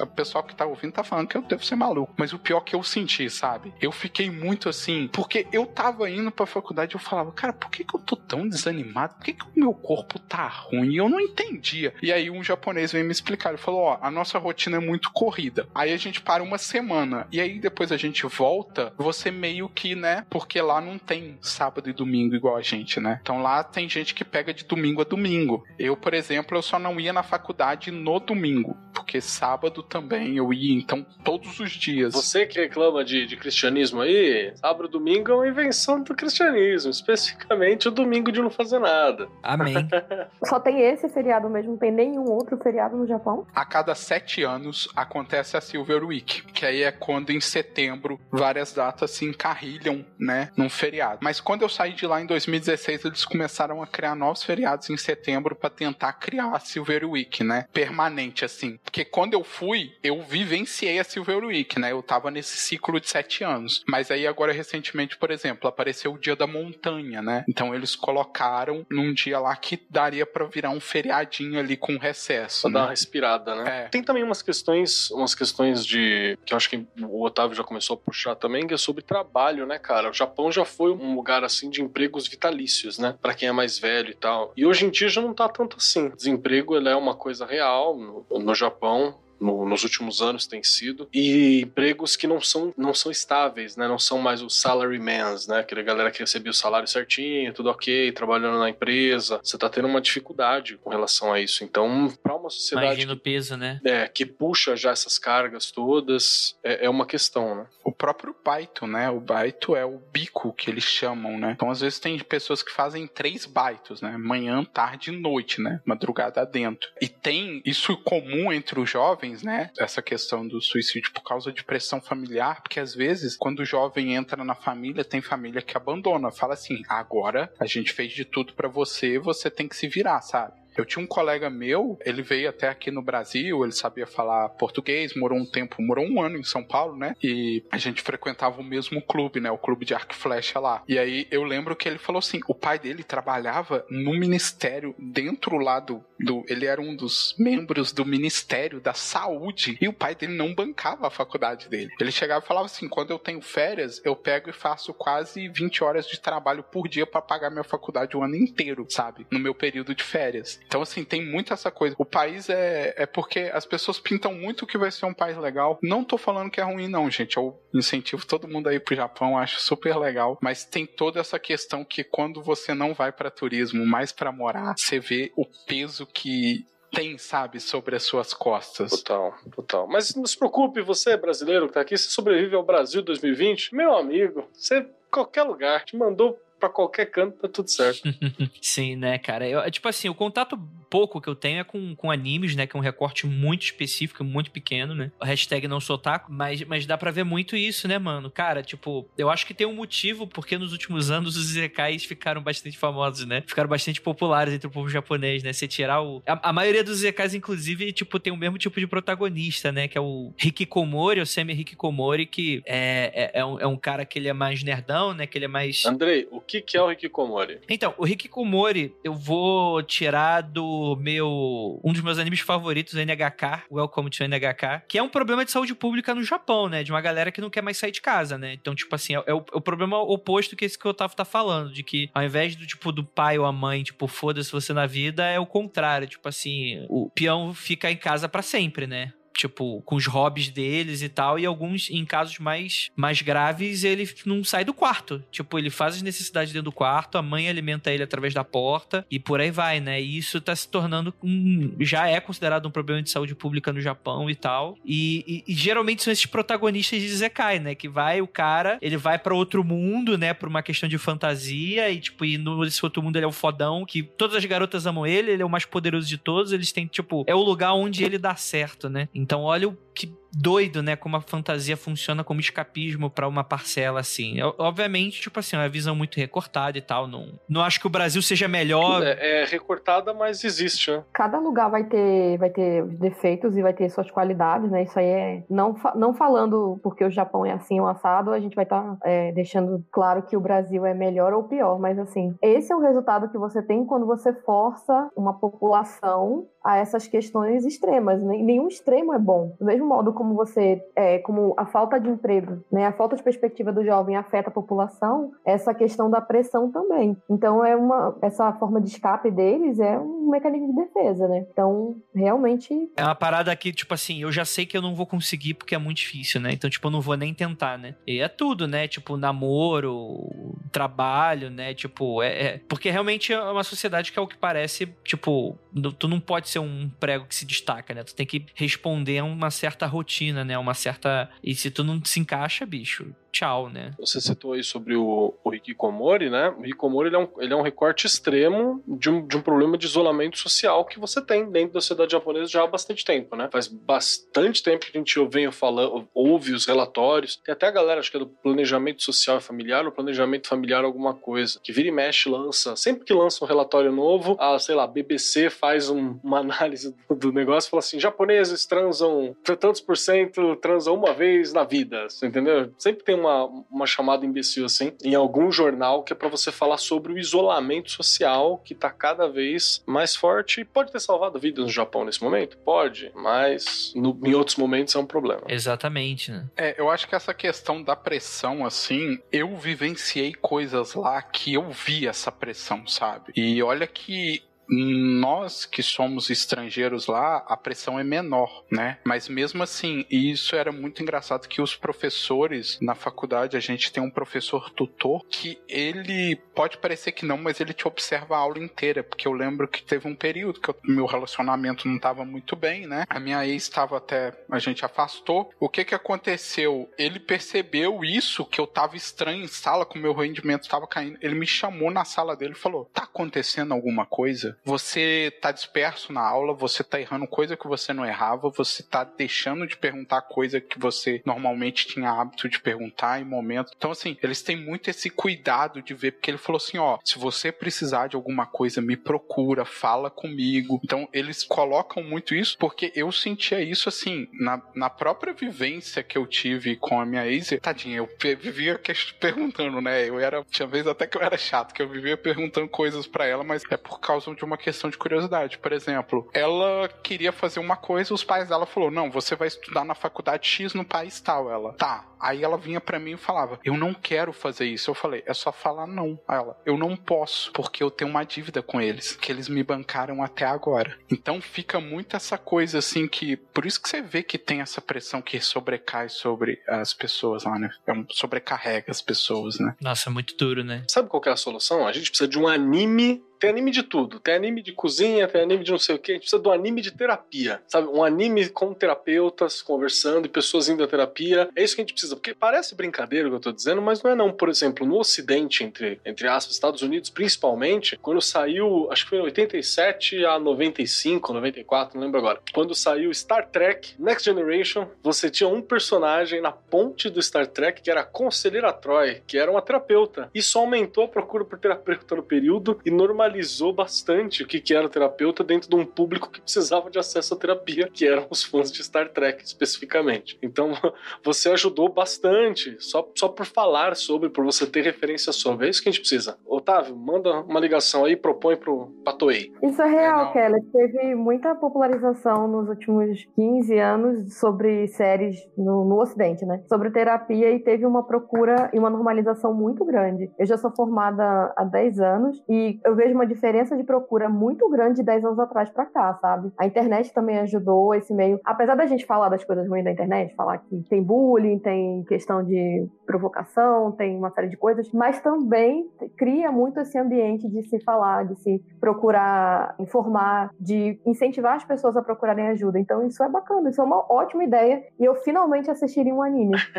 O pessoal que tá ouvindo tá falando que eu devo ser maluco, mas o pior que eu senti, sabe? Eu fiquei muito assim, porque eu tava indo pra faculdade e eu falava, cara, por que, que eu tô tão desanimado? Por que, que o meu corpo tá ruim? E eu não entendia. E aí um japonês veio me explicar, ele falou: ó, a nossa rotina é muito corrida. Aí a gente para uma semana, e aí depois a gente volta, você meio que, né? Porque lá não tem sábado e domingo igual a gente, né? Então lá tem gente que pega de domingo a domingo. Eu, por exemplo, eu só não ia na faculdade no domingo, porque sábado também eu ia, então todos os dias. Você que reclama de, de cristianismo aí, sábado e domingo é uma invenção do cristianismo, especificamente o domingo de não fazer nada. Amém. Só tem esse feriado mesmo, não tem nenhum outro feriado no Japão? A cada sete anos acontece a Silver Week, que aí é quando em setembro várias datas se encarrilham, né, num feriado. Mas quando eu saí de lá em 2016, eles começaram a criar novos feriados em setembro para tentar criar a Silver Week, né? Permanente, assim. Porque quando eu fui, eu vivenciei a Silver Week, né? Eu tava nesse ciclo de sete anos. Mas aí agora, recentemente, por exemplo, apareceu o Dia da Montanha, né? Então eles colocaram num dia lá que daria para virar um feriadinho ali com recesso. Pra né? dar uma respirada, né? É. Tem também umas questões, umas questões de. que eu acho que o Otávio já começou a puxar também, que é sobre trabalho, né, cara? O Japão já foi um lugar assim de empregos vitalícios, né? Pra quem é mais velho e tal. E hoje em dia já não tá tanto assim. Desemprego ele é uma coisa real no, no Japão. No- nos últimos anos tem sido e empregos que não são não são estáveis né não são mais os salarymans né aquela galera que recebia o salário certinho tudo ok trabalhando na empresa você tá tendo uma dificuldade com relação a isso então para uma sociedade Imagina o peso, né? é, que puxa já essas cargas todas, é, é uma questão, né? O próprio baito, né? O baito é o bico que eles chamam, né? Então, às vezes, tem pessoas que fazem três baitos, né? Manhã, tarde e noite, né? Madrugada dentro. E tem isso comum entre os jovens, né? Essa questão do suicídio por causa de pressão familiar, porque às vezes, quando o jovem entra na família, tem família que abandona. Fala assim: agora a gente fez de tudo pra você, você tem que se virar, sabe? Eu tinha um colega meu, ele veio até aqui no Brasil, ele sabia falar português, morou um tempo, morou um ano em São Paulo, né? E a gente frequentava o mesmo clube, né? O clube de arco e flecha lá. E aí eu lembro que ele falou assim: o pai dele trabalhava no ministério, dentro lá do. do ele era um dos membros do Ministério da Saúde. E o pai dele não bancava a faculdade dele. Ele chegava e falava assim: quando eu tenho férias, eu pego e faço quase 20 horas de trabalho por dia para pagar minha faculdade o ano inteiro, sabe? No meu período de férias. Então, assim, tem muito essa coisa. O país é, é porque as pessoas pintam muito que vai ser um país legal. Não tô falando que é ruim, não, gente. Eu incentivo todo mundo aí pro Japão, acho super legal. Mas tem toda essa questão que quando você não vai para turismo, mais para morar, você vê o peso que tem, sabe, sobre as suas costas. Total, total. Mas não se preocupe, você brasileiro que tá aqui, você sobrevive ao Brasil 2020, meu amigo, você, qualquer lugar, te mandou pra qualquer canto, tá tudo certo. Sim, né, cara? Eu, tipo assim, o contato pouco que eu tenho é com, com animes, né? Que é um recorte muito específico, muito pequeno, né? O hashtag não sou otaku, mas, mas dá pra ver muito isso, né, mano? Cara, tipo, eu acho que tem um motivo porque nos últimos anos os Zekais ficaram bastante famosos, né? Ficaram bastante populares entre o povo japonês, né? Você tirar o. A, a maioria dos Zekais, inclusive, tipo, tem o mesmo tipo de protagonista, né? Que é o Hikikomori, o Semi Hikikomori, que é, é, é, um, é um cara que ele é mais nerdão, né? Que ele é mais. Andrei, o que, que é o Hikikomori? Então, o Hikikomori, eu vou tirar do meu. Um dos meus animes favoritos, NHK, Welcome to NHK, que é um problema de saúde pública no Japão, né? De uma galera que não quer mais sair de casa, né? Então, tipo assim, é, é o, é o problema oposto que esse que o Otávio tá falando, de que ao invés do tipo do pai ou a mãe, tipo, foda-se você na vida, é o contrário. Tipo assim, o peão fica em casa pra sempre, né? Tipo, com os hobbies deles e tal, e alguns, em casos mais, mais graves, ele não sai do quarto. Tipo, ele faz as necessidades dentro do quarto, a mãe alimenta ele através da porta, e por aí vai, né? E isso tá se tornando um. Já é considerado um problema de saúde pública no Japão e tal. E, e, e geralmente são esses protagonistas de Zekai, né? Que vai o cara, ele vai para outro mundo, né? Por uma questão de fantasia, e tipo, e nesse outro mundo ele é o fodão, que todas as garotas amam ele, ele é o mais poderoso de todos, eles têm, tipo, é o lugar onde ele dá certo, né? Então olha o que doido, né? Como a fantasia funciona como escapismo para uma parcela, assim. Obviamente, tipo assim, é uma visão muito recortada e tal. Não, não acho que o Brasil seja melhor. É, é recortada, mas existe, né? Cada lugar vai ter, vai ter defeitos e vai ter suas qualidades, né? Isso aí é. Não, não falando porque o Japão é assim ou assado, a gente vai estar tá, é, deixando claro que o Brasil é melhor ou pior, mas assim, esse é o resultado que você tem quando você força uma população a essas questões extremas. Nenhum extremo é bom. Do mesmo modo como você, é, como a falta de emprego, né, a falta de perspectiva do jovem afeta a população, essa questão da pressão também. Então é uma, essa forma de escape deles é um mecanismo de defesa, né? Então realmente é uma parada que tipo assim, eu já sei que eu não vou conseguir porque é muito difícil, né? Então tipo eu não vou nem tentar, né? E é tudo, né? Tipo namoro, trabalho, né? Tipo é, é... porque realmente é uma sociedade que é o que parece tipo tu não pode ser um prego que se destaca, né? Tu tem que responder a uma certa rotina, né? Uma certa. E se tu não se encaixa, bicho, tchau, né? Você citou aí sobre o, o Hikikomori, né? O Hikikomori ele é, um, ele é um recorte extremo de um, de um problema de isolamento social que você tem dentro da sociedade japonesa já há bastante tempo, né? Faz bastante tempo que a gente vem falando, ouve os relatórios. Tem até a galera, acho que é do planejamento social e familiar, ou planejamento familiar alguma coisa, que vira e mexe, lança. Sempre que lança um relatório novo, a, sei lá, BBC faz um, uma análise do, do negócio e fala assim: japoneses transam tantos por cento, transam uma vez na vida, entendeu? Sempre tem uma, uma chamada imbecil assim em algum jornal que é para você falar sobre o isolamento social que tá cada vez mais forte e pode ter salvado vidas no Japão nesse momento? Pode, mas no, em outros momentos é um problema. Exatamente, né? É, eu acho que essa questão da pressão, assim, eu vivenciei coisas lá que eu vi essa pressão, sabe? E olha que nós que somos estrangeiros lá, a pressão é menor, né? Mas mesmo assim, isso era muito engraçado que os professores na faculdade, a gente tem um professor tutor que ele pode parecer que não, mas ele te observa a aula inteira, porque eu lembro que teve um período que o meu relacionamento não estava muito bem, né? A minha ex estava até a gente afastou. O que que aconteceu? Ele percebeu isso que eu estava estranho em sala, com meu rendimento estava caindo. Ele me chamou na sala dele e falou: "Tá acontecendo alguma coisa?" Você tá disperso na aula, você tá errando coisa que você não errava, você tá deixando de perguntar coisa que você normalmente tinha hábito de perguntar em momentos. Então, assim, eles têm muito esse cuidado de ver, porque ele falou assim: ó, se você precisar de alguma coisa, me procura, fala comigo. Então, eles colocam muito isso, porque eu sentia isso, assim, na, na própria vivência que eu tive com a minha ex, tadinha, eu vivia perguntando, né? Eu era, tinha vezes até que eu era chato, que eu vivia perguntando coisas para ela, mas é por causa de uma questão de curiosidade. Por exemplo, ela queria fazer uma coisa, os pais dela falou: "Não, você vai estudar na faculdade X no país tal". Ela: "Tá". Aí ela vinha para mim e falava: "Eu não quero fazer isso". Eu falei: "É só falar não". Aí ela: "Eu não posso, porque eu tenho uma dívida com eles, que eles me bancaram até agora". Então fica muito essa coisa assim que, por isso que você vê que tem essa pressão que sobrecai sobre as pessoas lá, né? É um, sobrecarrega as pessoas, né? Nossa, é muito duro, né? Sabe qual é a solução? A gente precisa de um anime tem anime de tudo. Tem anime de cozinha, tem anime de não sei o que. A gente precisa um anime de terapia. Sabe? Um anime com terapeutas conversando e pessoas indo à terapia. É isso que a gente precisa. Porque parece brincadeira o que eu tô dizendo, mas não é não. Por exemplo, no Ocidente, entre, entre aspas, Estados Unidos principalmente, quando saiu, acho que foi em 87 a 95, 94, não lembro agora. Quando saiu Star Trek Next Generation, você tinha um personagem na ponte do Star Trek que era a Conselheira Troy, que era uma terapeuta. Isso aumentou a procura por terapeuta no período e normalizou normalizou bastante o que, que era o terapeuta dentro de um público que precisava de acesso à terapia, que eram os fãs de Star Trek especificamente. Então você ajudou bastante, só, só por falar sobre, por você ter referência sobre. É isso que a gente precisa. Otávio, manda uma ligação aí e propõe pro Patoei. Isso é real, é, Kelly. Teve muita popularização nos últimos 15 anos sobre séries no, no Ocidente, né? Sobre terapia e teve uma procura e uma normalização muito grande. Eu já sou formada há 10 anos e eu vejo uma diferença de procura muito grande de 10 anos atrás pra cá, sabe? A internet também ajudou esse meio. Apesar da gente falar das coisas ruins da internet, falar que tem bullying, tem questão de provocação, tem uma série de coisas, mas também cria muito esse ambiente de se falar, de se procurar informar, de incentivar as pessoas a procurarem ajuda. Então isso é bacana, isso é uma ótima ideia e eu finalmente assistiria um anime.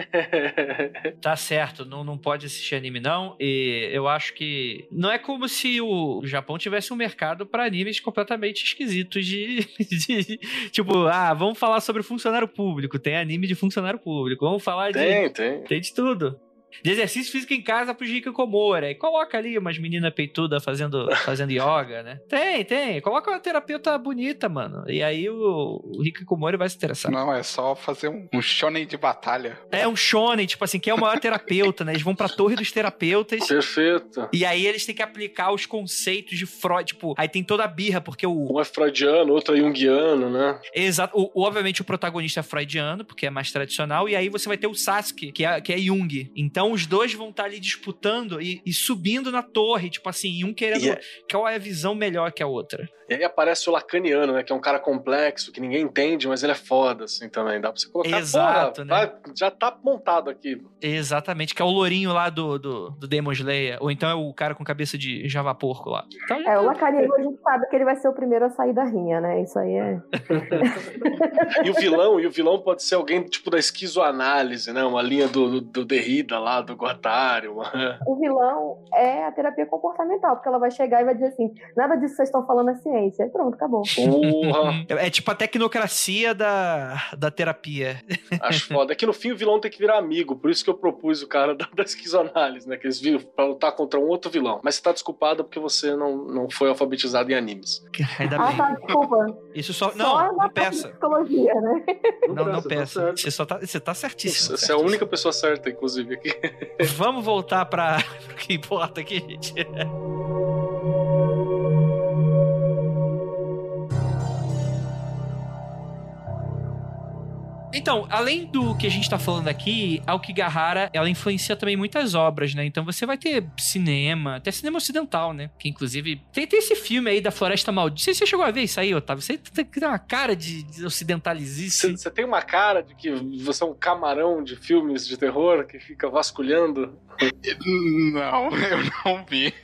Tá certo, não, não pode assistir anime não, e eu acho que não é como se o Japão tivesse um mercado para animes completamente esquisitos de, de, tipo, ah, vamos falar sobre funcionário público, tem anime de funcionário público, vamos falar de Tem, tem. tem de tudo. De exercício físico em casa pro Hikikomora. E coloca ali umas meninas peitudas fazendo, fazendo yoga, né? Tem, tem. Coloca uma terapeuta bonita, mano. E aí o, o Hikikomori vai se interessar. Não, é só fazer um, um shonen de batalha. É um shonen, tipo assim, que é o maior terapeuta, né? Eles vão pra torre dos terapeutas. Perfeito. E aí eles têm que aplicar os conceitos de Freud, tipo, aí tem toda a birra, porque o, Um é freudiano, outro é junguiano, né? Exato. O, o- obviamente o protagonista é freudiano, porque é mais tradicional, e aí você vai ter o Sasuke, que é, que é Jung. Então os dois vão estar ali disputando e, e subindo na torre, tipo assim, um querendo E é- qual é a visão melhor que a outra. E aí aparece o lacaniano, né? Que é um cara complexo, que ninguém entende, mas ele é foda, assim, também. Dá pra você colocar. Exato, né? vai- já tá montado aqui. Exatamente, que é o lourinho lá do, do, do Demon Slayer, ou então é o cara com cabeça de Java Porco lá. Então, É, o Lacaniano a gente sabe que ele vai ser o primeiro a sair da rinha, né? Isso aí é. E o vilão, e o vilão pode ser alguém tipo da esquizoanálise, né? Uma linha do, do, do Derrida lá, do Guattari. Uma... O vilão é a terapia comportamental, porque ela vai chegar e vai dizer assim: nada disso que vocês estão falando é ciência. E pronto, acabou. Porra, É, é tipo a tecnocracia da, da terapia. acho foda. É que no fim o vilão tem que virar amigo, por isso que eu propus o cara da, da esquizoanálise, né? Que eles viram pra lutar contra um outro vilão. Mas você tá desculpada porque você não, não foi alfabetizado em animes. Ainda Ah, bem. tá, desculpa. Isso só. Só Não, na não peça. psicologia, né? Não, não tá peça. certo. Você, só tá, você tá certíssimo. Você é a única pessoa certa, inclusive, aqui. Vamos voltar pra o que importa aqui, gente. Então, além do que a gente tá falando aqui, a Okigahara, ela influencia também muitas obras, né? Então você vai ter cinema, até cinema ocidental, né? Que inclusive tem, tem esse filme aí da Floresta Maldita. Você, você chegou a ver isso aí, Otávio? Você tem que ter uma cara de, de Você ocidentalizice. você tem uma cara de que você é um camarão de filmes de terror que fica vasculhando. Não, eu não vi.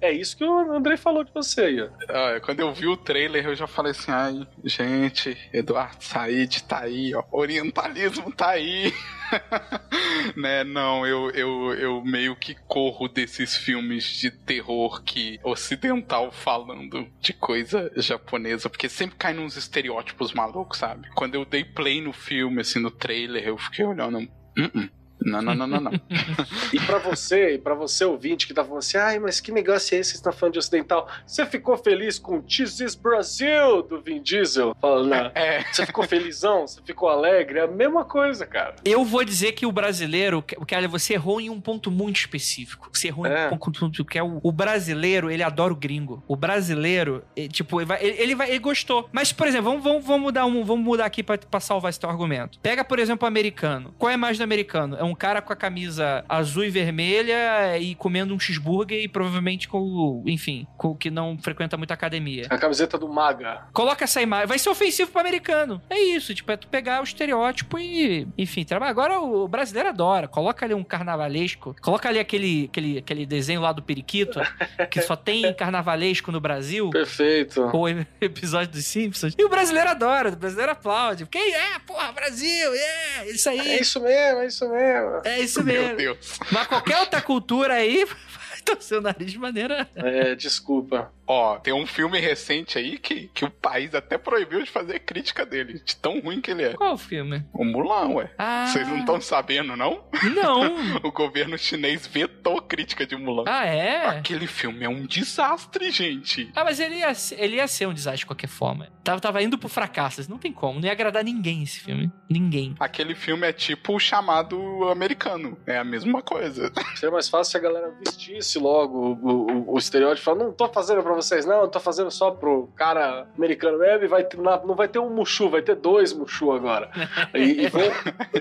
É isso que o Andrei falou de você aí, ó. Ah, quando eu vi o trailer, eu já falei assim: ai, gente, Eduardo Said tá aí, ó, orientalismo tá aí. né, não, eu, eu, eu meio que corro desses filmes de terror que ocidental falando de coisa japonesa, porque sempre cai nos estereótipos malucos, sabe? Quando eu dei play no filme, assim, no trailer, eu fiquei olhando. "Uh-uh. Não, não, não, não, não. E pra você, e pra você ouvinte que tá falando assim, ai, mas que negócio é esse que você tá falando de ocidental? Você ficou feliz com This is Brasil do Vin Diesel? Falando? É, Você ficou felizão? Você ficou alegre? É a mesma coisa, cara. Eu vou dizer que o brasileiro, que- cara, você errou em um ponto muito específico. Você errou É. em um ponto muito que é o, o brasileiro, ele adora o gringo. O brasileiro, tipo, ele, vai, ele, ele vai, ele gostou. Mas, por exemplo, vamos, vamos, vamos mudar um, vamos mudar aqui pra, pra salvar esse teu argumento. Pega, por exemplo, o americano. Qual é mais do americano? É um cara com a camisa azul e vermelha e comendo um cheeseburger e provavelmente com, o- enfim, com o que não frequenta muito academia. A camiseta do Maga. Coloca essa imagem. Vai ser ofensivo pro americano. É isso, tipo, é tu pegar o estereótipo e, enfim, trabalha. Agora o brasileiro adora. Coloca ali um carnavalesco. Coloca ali aquele, aquele, aquele desenho lá do Periquito, que só tem carnavalesco no Brasil. Perfeito. Ou episódio dos Simpsons. E o brasileiro adora, o brasileiro aplaude. Porque é, porra, Brasil, é, isso aí. É isso mesmo, é isso mesmo. É isso meu mesmo. Deus. Mas qualquer outra cultura aí vai torcer o nariz de maneira. É, desculpa. Ó, tem um filme recente aí que, que o país até proibiu de fazer crítica dele, de tão ruim que ele é. Qual o filme? O Mulan, ué. Ah. Vocês não estão sabendo, não? Não. O governo chinês vetou crítica de Mulan. Ah, é? Aquele filme é um desastre, gente. Ah, mas ele ia, ser- ele ia ser um desastre de qualquer forma. Tava, tava indo pro fracasso, não tem como. Não ia agradar ninguém esse filme. Ninguém. Aquele filme é tipo o chamado americano. É a mesma coisa. Seria mais fácil se a galera vestisse logo o, o, o estereótipo. Fala, não tô fazendo pra vocês, não, tô fazendo só pro cara americano mesmo. E vai ter, não vai ter um Mushu, vai ter dois Mushu agora. E, e, vão,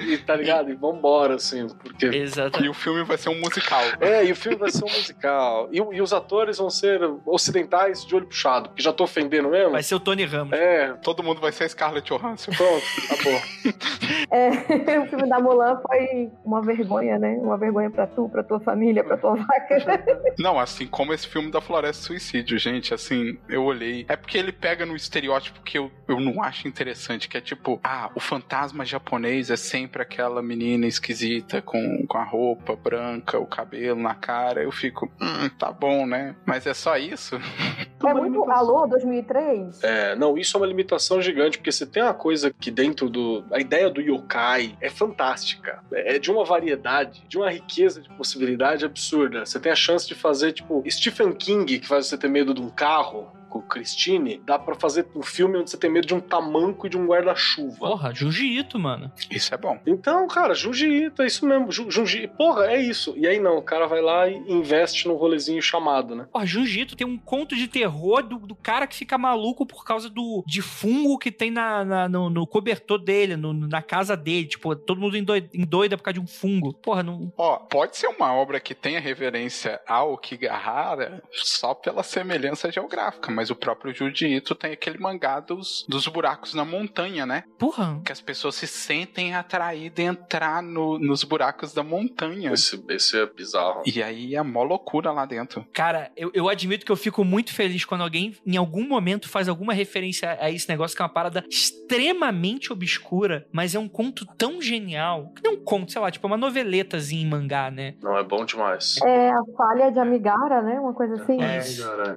e tá ligado? E vambora, assim. Porque... Exato. E o filme vai ser um musical. É, e o filme vai ser um musical. E, e os atores vão ser ocidentais de olho puxado, que já tô ofendendo mesmo. Vai ser o Tony Ramos. É, Todo mundo vai ser a Scarlett Johansson. pronto, acabou. É, o filme da Mulan foi uma vergonha, né? Uma vergonha pra tu, pra tua família, pra tua vaca. Não, assim como esse filme da Floresta Suicídio, gente, assim, eu olhei. É porque ele pega no estereótipo que eu, eu não acho interessante, que é tipo, ah, o fantasma japonês é sempre aquela menina esquisita com, com a roupa branca, o cabelo na cara. Eu fico, hum, tá bom, né? Mas é só isso? É muito. Alô, 2003? É, não, isso é uma limitação gigante, porque você tem uma coisa que dentro do. A ideia do yokai é fantástica. É de uma variedade, de uma riqueza de possibilidade absurda. Você tem a chance de fazer, tipo, Stephen King, que faz você ter medo de um carro. Com o Christine, dá pra fazer um filme onde você tem medo de um tamanco e de um guarda-chuva. Porra, Junji Ito, mano. Isso é bom. Então, cara, Junji Ito, é isso mesmo. Ju- Junji, porra, é isso. E aí não, o cara vai lá e investe num rolezinho chamado, né? Porra, Junji Ito tem um conto de terror do, do cara que fica maluco por causa do de fungo que tem na, na- no, no cobertor dele, no- na casa dele. Tipo, todo mundo endoida por causa de um fungo. Porra, não. Ó, pode ser uma obra que tenha reverência ao Kigahara só pela semelhança geográfica, mas o próprio Junji Ito tem aquele mangá dos, dos buracos na montanha, né? Porra. Que as pessoas se sentem atraídas a entrar no- nos buracos da montanha. Esse, esse é bizarro. E aí é mó loucura lá dentro. Cara, eu, eu admito que eu fico muito feliz quando alguém, em algum momento, faz alguma referência a esse negócio que é uma parada extremamente obscura, mas é um conto tão genial. Que não é um conto, sei lá, tipo, é uma noveletazinha em mangá, né? Não, é bom demais. É a falha de Amigara, né? Uma coisa assim.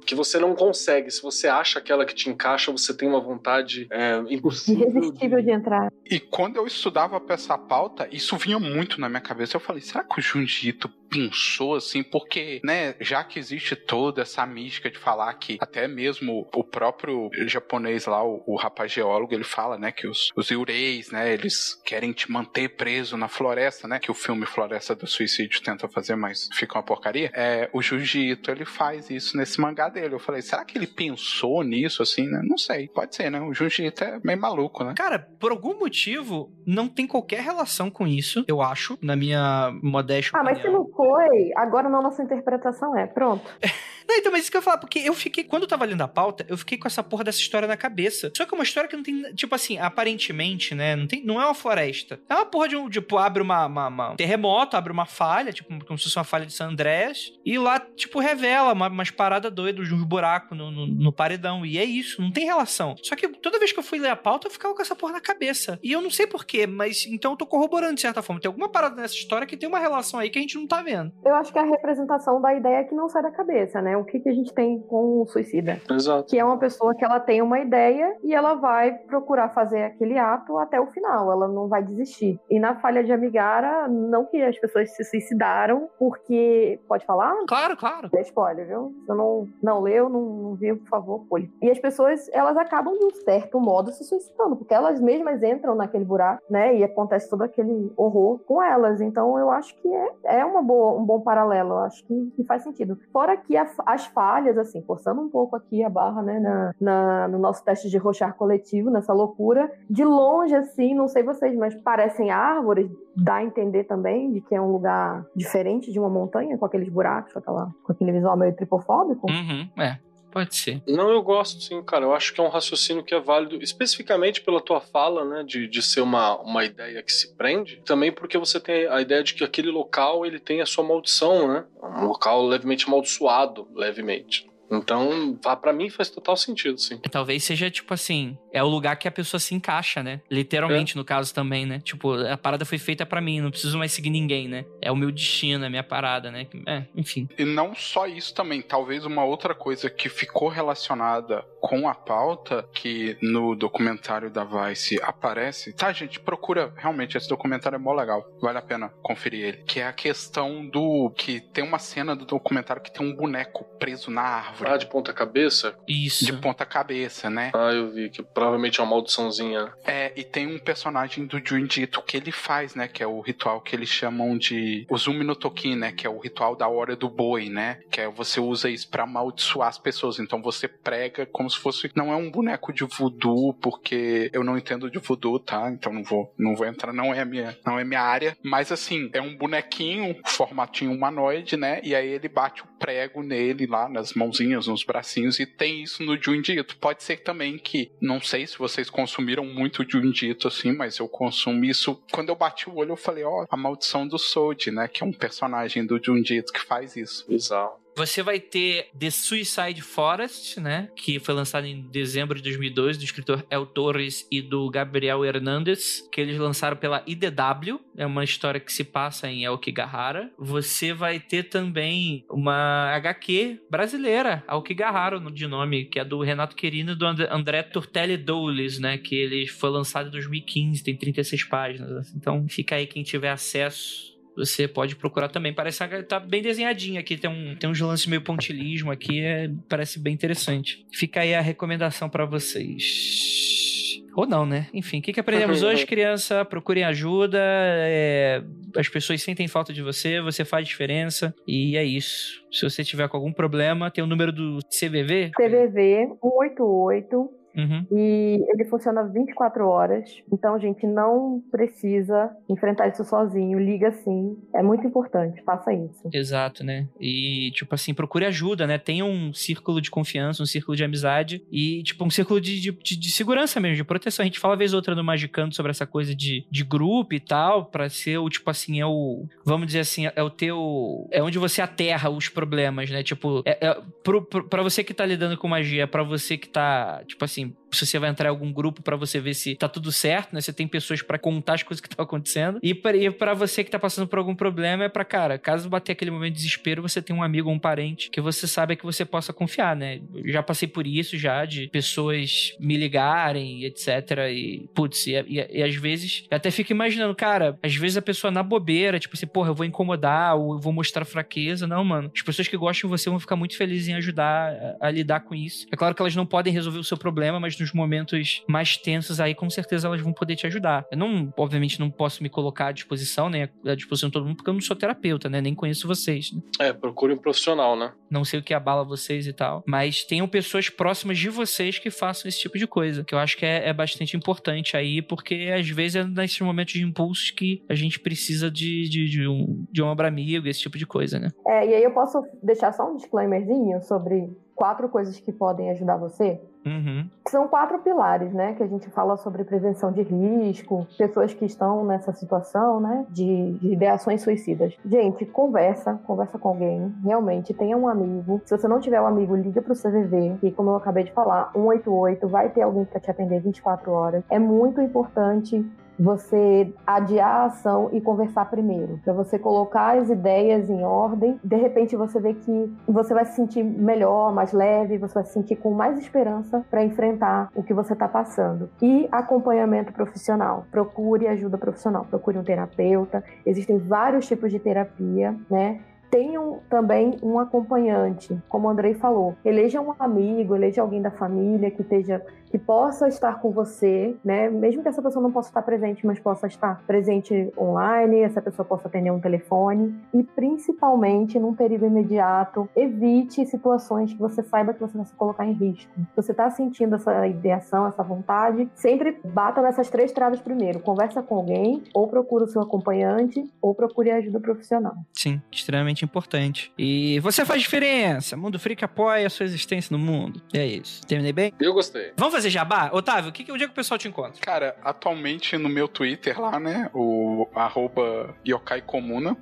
Que você não consegue. Se você acha aquela que te encaixa, você tem uma vontade é, impossível. Irresistível de entrar. E quando eu estudava pra essa pauta, isso vinha muito na minha cabeça. Eu falei, será que o Junji Pensou assim? Porque, né, já que existe toda essa mística de falar que até mesmo o próprio japonês lá, o, o rapaz geólogo, ele fala, né, que os, os yureis, né, eles querem te manter preso na floresta, né, que o filme Floresta do Suicídio tenta fazer, mas fica uma porcaria. É, o Junji Ito, ele faz isso nesse mangá dele. Eu falei, será que ele pensou nisso, assim, né? Não sei, pode ser, né? O Junji Ito é meio maluco, né? Cara, por algum motivo, não tem qualquer relação com isso, eu acho, na minha modéstia Ah, mas se opinião. não foi, agora na nossa interpretação é. Pronto. Não, então, mas isso que eu ia falar, porque eu fiquei, quando eu tava lendo a pauta, eu fiquei com essa porra dessa história na cabeça. Só que é uma história que não tem, tipo assim, aparentemente, né, não, tem, não é uma floresta. É uma porra de um, tipo, abre uma, uma- uma- um terremoto, abre uma falha, tipo, como se fosse uma falha de San Andrés, e lá, tipo, revela uma, umas paradas doidas uns buracos no, no, no paredão, e é isso, não tem relação. Só que toda vez que eu fui ler a pauta, eu ficava com essa porra na cabeça. E eu não sei porquê, mas então eu tô corroborando de certa forma. Tem alguma parada nessa história que tem uma relação aí que a gente não tá vendo. Eu acho que é a representação da ideia que não sai da cabeça, né? O que, que a gente tem com o suicida? Exato. Que é uma pessoa que ela tem uma ideia e ela vai procurar fazer aquele ato até o final, ela não vai desistir. E na falha de Amigara, não que as pessoas se suicidaram, porque. Pode falar? Claro, claro. É spoiler, viu? Se eu não, não leu, não, não viu, por favor, pule. E as pessoas, elas acabam de um certo modo se suicidando, porque elas mesmas entram naquele buraco, né? E acontece todo aquele horror com elas. Então eu acho que é, é uma boa, um bom paralelo, eu acho que, que faz sentido. Fora que a- as falhas, assim, forçando um pouco aqui a barra, né, na, na- no nosso teste de rochar coletivo, nessa loucura, de longe, assim, não sei vocês, mas parecem árvores, dá a entender também de que é um lugar diferente de uma montanha, com aqueles buracos, aquela, com aquele visual meio tripofóbico. Uhum, é. Pode ser. Não, eu gosto sim, cara. Eu acho que é um raciocínio que é válido, especificamente pela tua fala, né, de, de ser uma, uma ideia que se prende. Também porque você tem a ideia de que aquele local ele tem a sua maldição, né? Um local levemente amaldiçoado, levemente. Então, vá- pra mim faz total sentido, sim. Talvez seja, tipo assim, é o lugar que a pessoa se encaixa, né? Literalmente, no caso também, né? Tipo, a parada foi feita pra mim, não preciso mais seguir ninguém, né? É o meu destino, é a minha parada, né? É, enfim. E não só isso também, talvez uma outra coisa que ficou relacionada com a pauta, que no documentário da Vice aparece. Tá, gente, procura. Realmente, esse documentário é mó legal. Vale a pena conferir ele. Que é a questão do. Que tem uma cena do documentário que tem um boneco preso na árvore. Árvore. Ah, de ponta cabeça? Isso. De ponta cabeça, né? Ah, eu vi que provavelmente é uma maldiçãozinha. É, e tem um personagem do Junjito que ele faz, né? Que é o ritual que eles chamam de Uzumi no Toki, né? Que é o ritual da hora do boi, né? Que é você usa isso pra amaldiçoar as pessoas. Então você prega como se fosse. Não é um boneco de voodoo, porque eu não entendo de voodoo, tá? Então não vou, não vou entrar, não é a minha, não é minha área. Mas assim, é um bonequinho, formatinho humanoide, né? E aí ele bate o prego nele lá, nas mãozinhas, nos bracinhos, e tem isso no Junjito. Pode ser também que, não sei se vocês consumiram muito Junjito assim, mas eu consumo isso. Quando eu bati o olho, eu falei, ó, a maldição do Soji, né? Que é um personagem do Junjito que faz isso. Bizarro. Você vai ter The Suicide Forest, né? Que foi lançado em dezembro de 2002, do escritor El Torres e do Gabriel Hernandez, que eles lançaram pela IDW. É uma história que se passa em Aokigahara. Você vai ter também uma HQ brasileira, Aokigahara, de nome, que é do Renato Querino e do And- André Turtelli Doulis, né? Que ele foi lançado em 2015, tem 36 páginas. Então fica aí quem tiver acesso você pode procurar também. Parece que tá bem desenhadinho aqui, tem, um, tem uns lances meio pontilismo aqui, é, parece bem interessante. Fica aí a recomendação pra vocês. Ou não, né? Enfim, o que, que aprendemos hoje, criança? Procurem ajuda. é, as pessoas sentem falta de você, você faz diferença. E é isso. Se você tiver com algum problema, tem o número do CVV. CVV 188 Uhum. e ele funciona 24 horas. Então, gente, não precisa enfrentar isso sozinho. Liga sim. É muito importante. Faça isso. Exato, né? E, tipo assim, procure ajuda, né? Tenha um círculo de confiança, um círculo de amizade e, tipo, um círculo de, de, de- segurança mesmo, de proteção. A gente fala vez ou outra no Magicando sobre essa coisa de, de grupo e tal, pra ser o, tipo assim, é o. Vamos dizer assim, é o teu. É onde você aterra os problemas, né? Tipo, é, é, pro, pro, pra você que tá lidando com magia, pra você que tá, tipo assim, team. Se você vai entrar em algum grupo pra você ver se tá tudo certo, né? Você tem pessoas pra contar as coisas que estão acontecendo. E pra, pra você que tá passando por algum problema, é pra, cara, caso bater aquele momento de desespero, você tem um amigo ou um parente que você sabe que você possa confiar, né? Eu já passei por isso já, de pessoas me ligarem, etc. E, putz, e, e- e às vezes, eu até fico imaginando, cara, às vezes a pessoa na bobeira, tipo assim, porra, eu vou incomodar ou eu vou mostrar fraqueza. Não, mano. As pessoas que gostam de você vão ficar muito felizes em ajudar a, a lidar com isso. É claro que elas não podem resolver o seu problema, mas nos momentos mais tensos aí, com certeza elas vão poder te ajudar. Eu não, obviamente, não posso me colocar à disposição, né? À disposição de todo mundo, porque eu não sou terapeuta, né? Nem conheço vocês. né? É, procure um profissional, né? Não sei o que abala vocês e tal. Mas tenham pessoas próximas de vocês que façam esse tipo de coisa. Que eu acho que é, é bastante importante aí, porque às vezes é nesses momentos de impulsos que a gente precisa de, de, de um, de um ombro amigo, esse tipo de coisa, né? É, e aí eu posso deixar só um disclaimerzinho sobre quatro coisas que podem ajudar você? Uhum. São quatro pilares, né? Que a gente fala sobre prevenção de risco, pessoas que estão nessa situação, né? De, de ideações suicidas. Gente, conversa, conversa com alguém. Realmente, tenha um amigo. Se você não tiver um amigo, liga pro CVV, que como eu acabei de falar, 188, vai ter alguém para te atender 24 horas. É muito importante você adiar a ação e conversar primeiro, para você colocar as ideias em ordem. De repente você vê que você vai se sentir melhor, mais leve, você vai se sentir com mais esperança para enfrentar o que você está passando. E acompanhamento profissional. Procure ajuda profissional, procure um terapeuta. Existem vários tipos de terapia, né? Tenham também um acompanhante, como o Andrei falou. Eleja um amigo, eleja alguém da família que esteja que possa estar com você, né? Mesmo que essa pessoa não possa estar presente, mas possa estar presente online, essa pessoa possa atender um telefone e principalmente num período imediato, evite situações que você saiba que você vai se colocar em risco. Se você está sentindo essa ideação, essa vontade, sempre bata nessas três traves primeiro. Conversa com alguém, ou procura o seu acompanhante, ou procure ajuda profissional. Sim, extremamente importante. E você faz diferença. Mundo Freak apoia a sua existência no mundo. É isso. Terminei bem? Eu gostei. Vamos fazer jabá? Otávio, que, onde é que o pessoal te encontra? Cara, atualmente no meu Twitter lá, né? O arroba Yokai Comuna.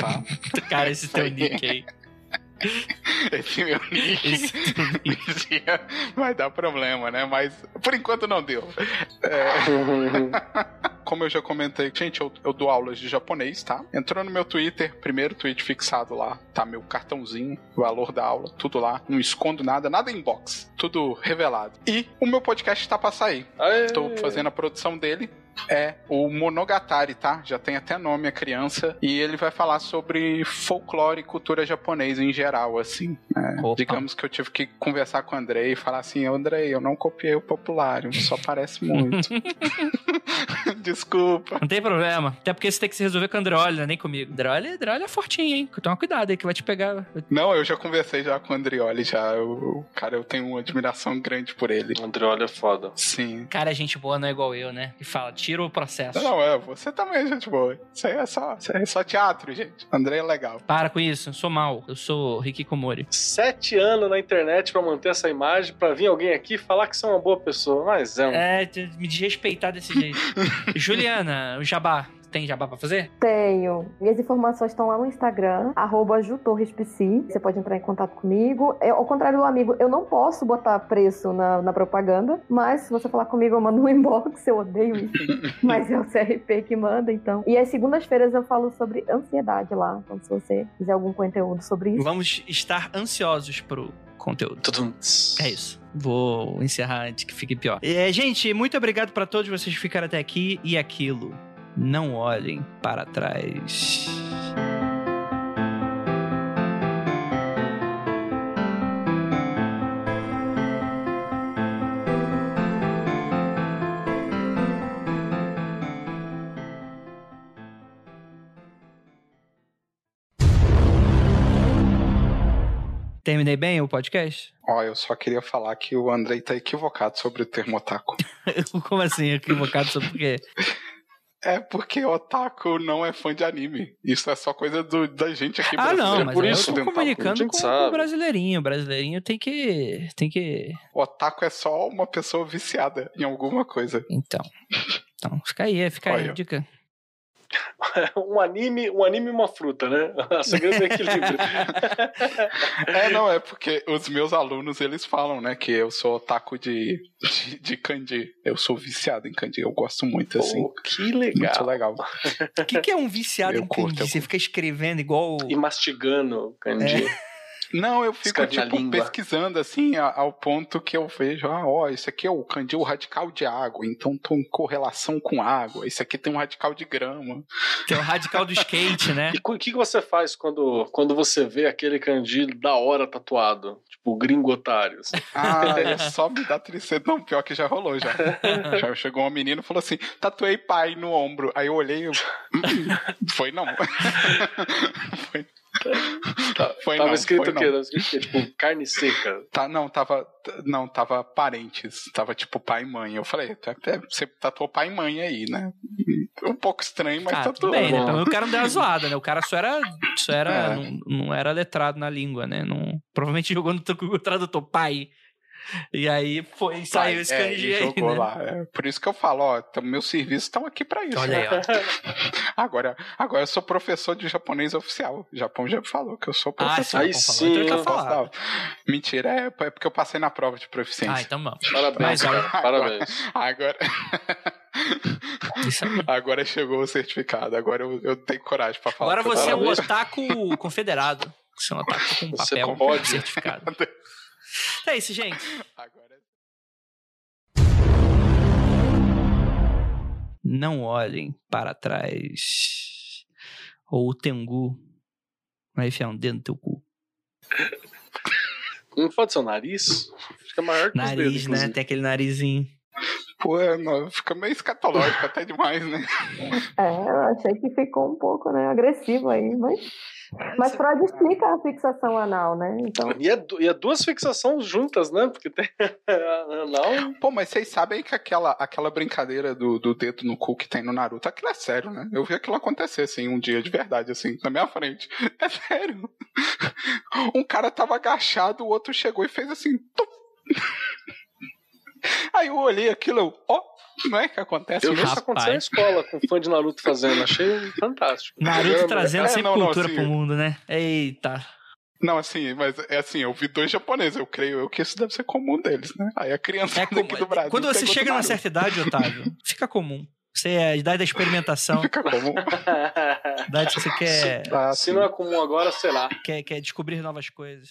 Tá? Cara, esse teu nick aí. Esse meu nick. Esse nick. vai dar problema, né? Mas por enquanto não deu. É, como eu já comentei, gente, eu, eu dou aulas de japonês, tá? Entrou no meu Twitter, primeiro tweet fixado lá, tá meu cartãozinho, valor da aula, tudo lá. Não escondo nada, nada inbox, tudo revelado. E o meu podcast tá pra sair. Aê. Tô fazendo a produção dele. É, o Monogatari, tá? Já tem até nome a criança. E ele vai falar sobre folclore e cultura japonesa em geral, assim. É, Opa. digamos que eu tive que conversar com o Andrei e falar assim: Andrei, eu não copiei o Populário, só parece muito. Desculpa. Não tem problema. Até porque você tem que se resolver com o Andreoli, né? Nem comigo. Andreoli, Andreoli é fortinho, hein? Toma cuidado aí que vai te pegar. Não, eu já conversei já com o Andrioli, já. Eu, cara, eu tenho uma admiração grande por ele. O Andreoli é foda. Sim. Cara, é gente boa não é igual eu, né? Que fala, tira o processo. Não, é, você também é gente boa. Isso aí é só, isso aí é só teatro, gente. André é legal. Para com isso, eu sou mal. Eu sou Ricky Komori. Sete anos na internet pra manter essa imagem, pra vir alguém aqui falar que você é uma boa pessoa. Mas é um. É, me desrespeitar desse jeito. Juliana, o Jabá. Tem Jabá pra fazer? Tenho. Minhas informações estão lá no Instagram, arroba jutorrespc. Você pode entrar em contato comigo. É, ao contrário do amigo, eu não posso botar preço na, na propaganda, mas se você falar comigo, eu mando um inbox, eu odeio isso. mas é o CRP que manda, então. E às segundas-feiras eu falo sobre ansiedade lá. Então, se você quiser algum conteúdo sobre isso. Vamos estar ansiosos pro conteúdo. Tudum. É isso. Vou encerrar antes que fique pior. É, gente, muito obrigado pra todos vocês que ficaram até aqui. E aquilo, não olhem para trás. Terminei bem o podcast? Ó, eu só queria falar que o Andrei tá equivocado sobre o termo otaku. Como assim, equivocado sobre o quê? É porque otaku não é fã de anime. Isso é só coisa do- da gente aqui Ah, não, brasileiro. mas por isso, eu tô comunicando com, sabe. o brasileirinho. O brasileirinho tem que. Tem que. Otaku é só uma pessoa viciada em alguma coisa. Então. Então, fica aí, fica aí a dica. um anime, um anime e uma fruta, né? O segredo é equilíbrio. É, não, é porque os meus alunos, eles falam, né, que eu sou otaku de, de, de kanji. Eu sou viciado em kanji, eu gosto muito, assim. Pô, que legal. Muito legal. O que, que é um viciado Eu em curto, kanji? eu Você fica escrevendo igual. E mastigando kanji. Não, eu fico, tipo, pesquisando, assim, ao ponto que eu vejo, ah, ó, esse aqui é o kanji, o radical de água, então tô em correlação com água. Esse aqui tem um radical de grama. Tem o radical do skate, né? E o que, que você faz quando, quando você vê aquele kanji da hora tatuado? Tipo, gringo otário. assim? Ah, é só me dá tristeza. Não, pior que já rolou já. já chegou uma menina e falou assim: tatuei pai no ombro. Aí eu olhei e eu. "Hum, foi não. foi, foi Tava não. escrito foi o quê? Tava escrito o quê? Tipo, carne seca. Tá, não, tava. Não, tava parentes. Tava tipo pai e mãe. Eu falei, "Tá- é, você tatuou pai e mãe aí, né? Um pouco estranho, mas Ah, tá tudo tudo bem, né? menos o cara não deu uma zoada, né? O cara só era. Só era. É. Não, não era letrado na língua, né? Não, provavelmente jogou no tradutor pai. E aí foi, saiu esse é, kanji aí, jogou né? lá. É, por isso que eu falo, ó, então, meus serviços estão aqui pra isso. Olha aí, ó. Agora, agora eu sou professor de japonês oficial. O Japão já falou que eu sou Ah, professor. sim, Aí falou, sim, então eu Mentira, é, é porque eu passei na prova de proficiência. Ah, então vamos. Parabéns, Mas, agora- Parabéns. Agora, aí. agora chegou o certificado. Agora eu, eu tenho coragem pra falar. Agora você é um otaku confederado. Você é um otaku com Você papel pode. certificado. É isso, gente. Agora... Não olhem para trás. Ou o Tengu vai enfiar um dedo no teu cu. Não pode ser o nariz? Fica maior que os dedos, Nariz, né? inclusive. Tem aquele narizinho. Pô, é, não, fica meio escatológico até demais, né? É, eu achei que ficou um pouco, né, agressivo aí, mas. Mas Freud explica a fixação anal, né? Então. E é, e é duas fixações juntas, né? Porque tem anal. Pô, mas vocês sabem que aquela, aquela brincadeira do, do dedo no cu que tem no Naruto, aquilo é sério, né? Eu vi aquilo acontecer, assim, um dia de verdade, assim, na minha frente. É sério. Um cara tava agachado, o outro chegou e fez assim. tum. Aí eu olhei aquilo, eu, ó, não é que acontece Eu vi isso acontecer na escola com fã de Naruto fazendo. Achei fantástico. Naruto trazendo É, sempre não, não, cultura assim- pro mundo, né? Eita. Não, assim, mas é assim, eu vi dois japoneses, eu creio eu que isso deve ser comum deles, né? Aí a criança É daqui comum. do Brasil. Quando você chega numa certa idade, Otávio, fica comum. Você é a idade da experimentação, Fica comum. a idade que você quer, Ah, Se sim. não é comum agora, será? quer, quer descobrir novas coisas.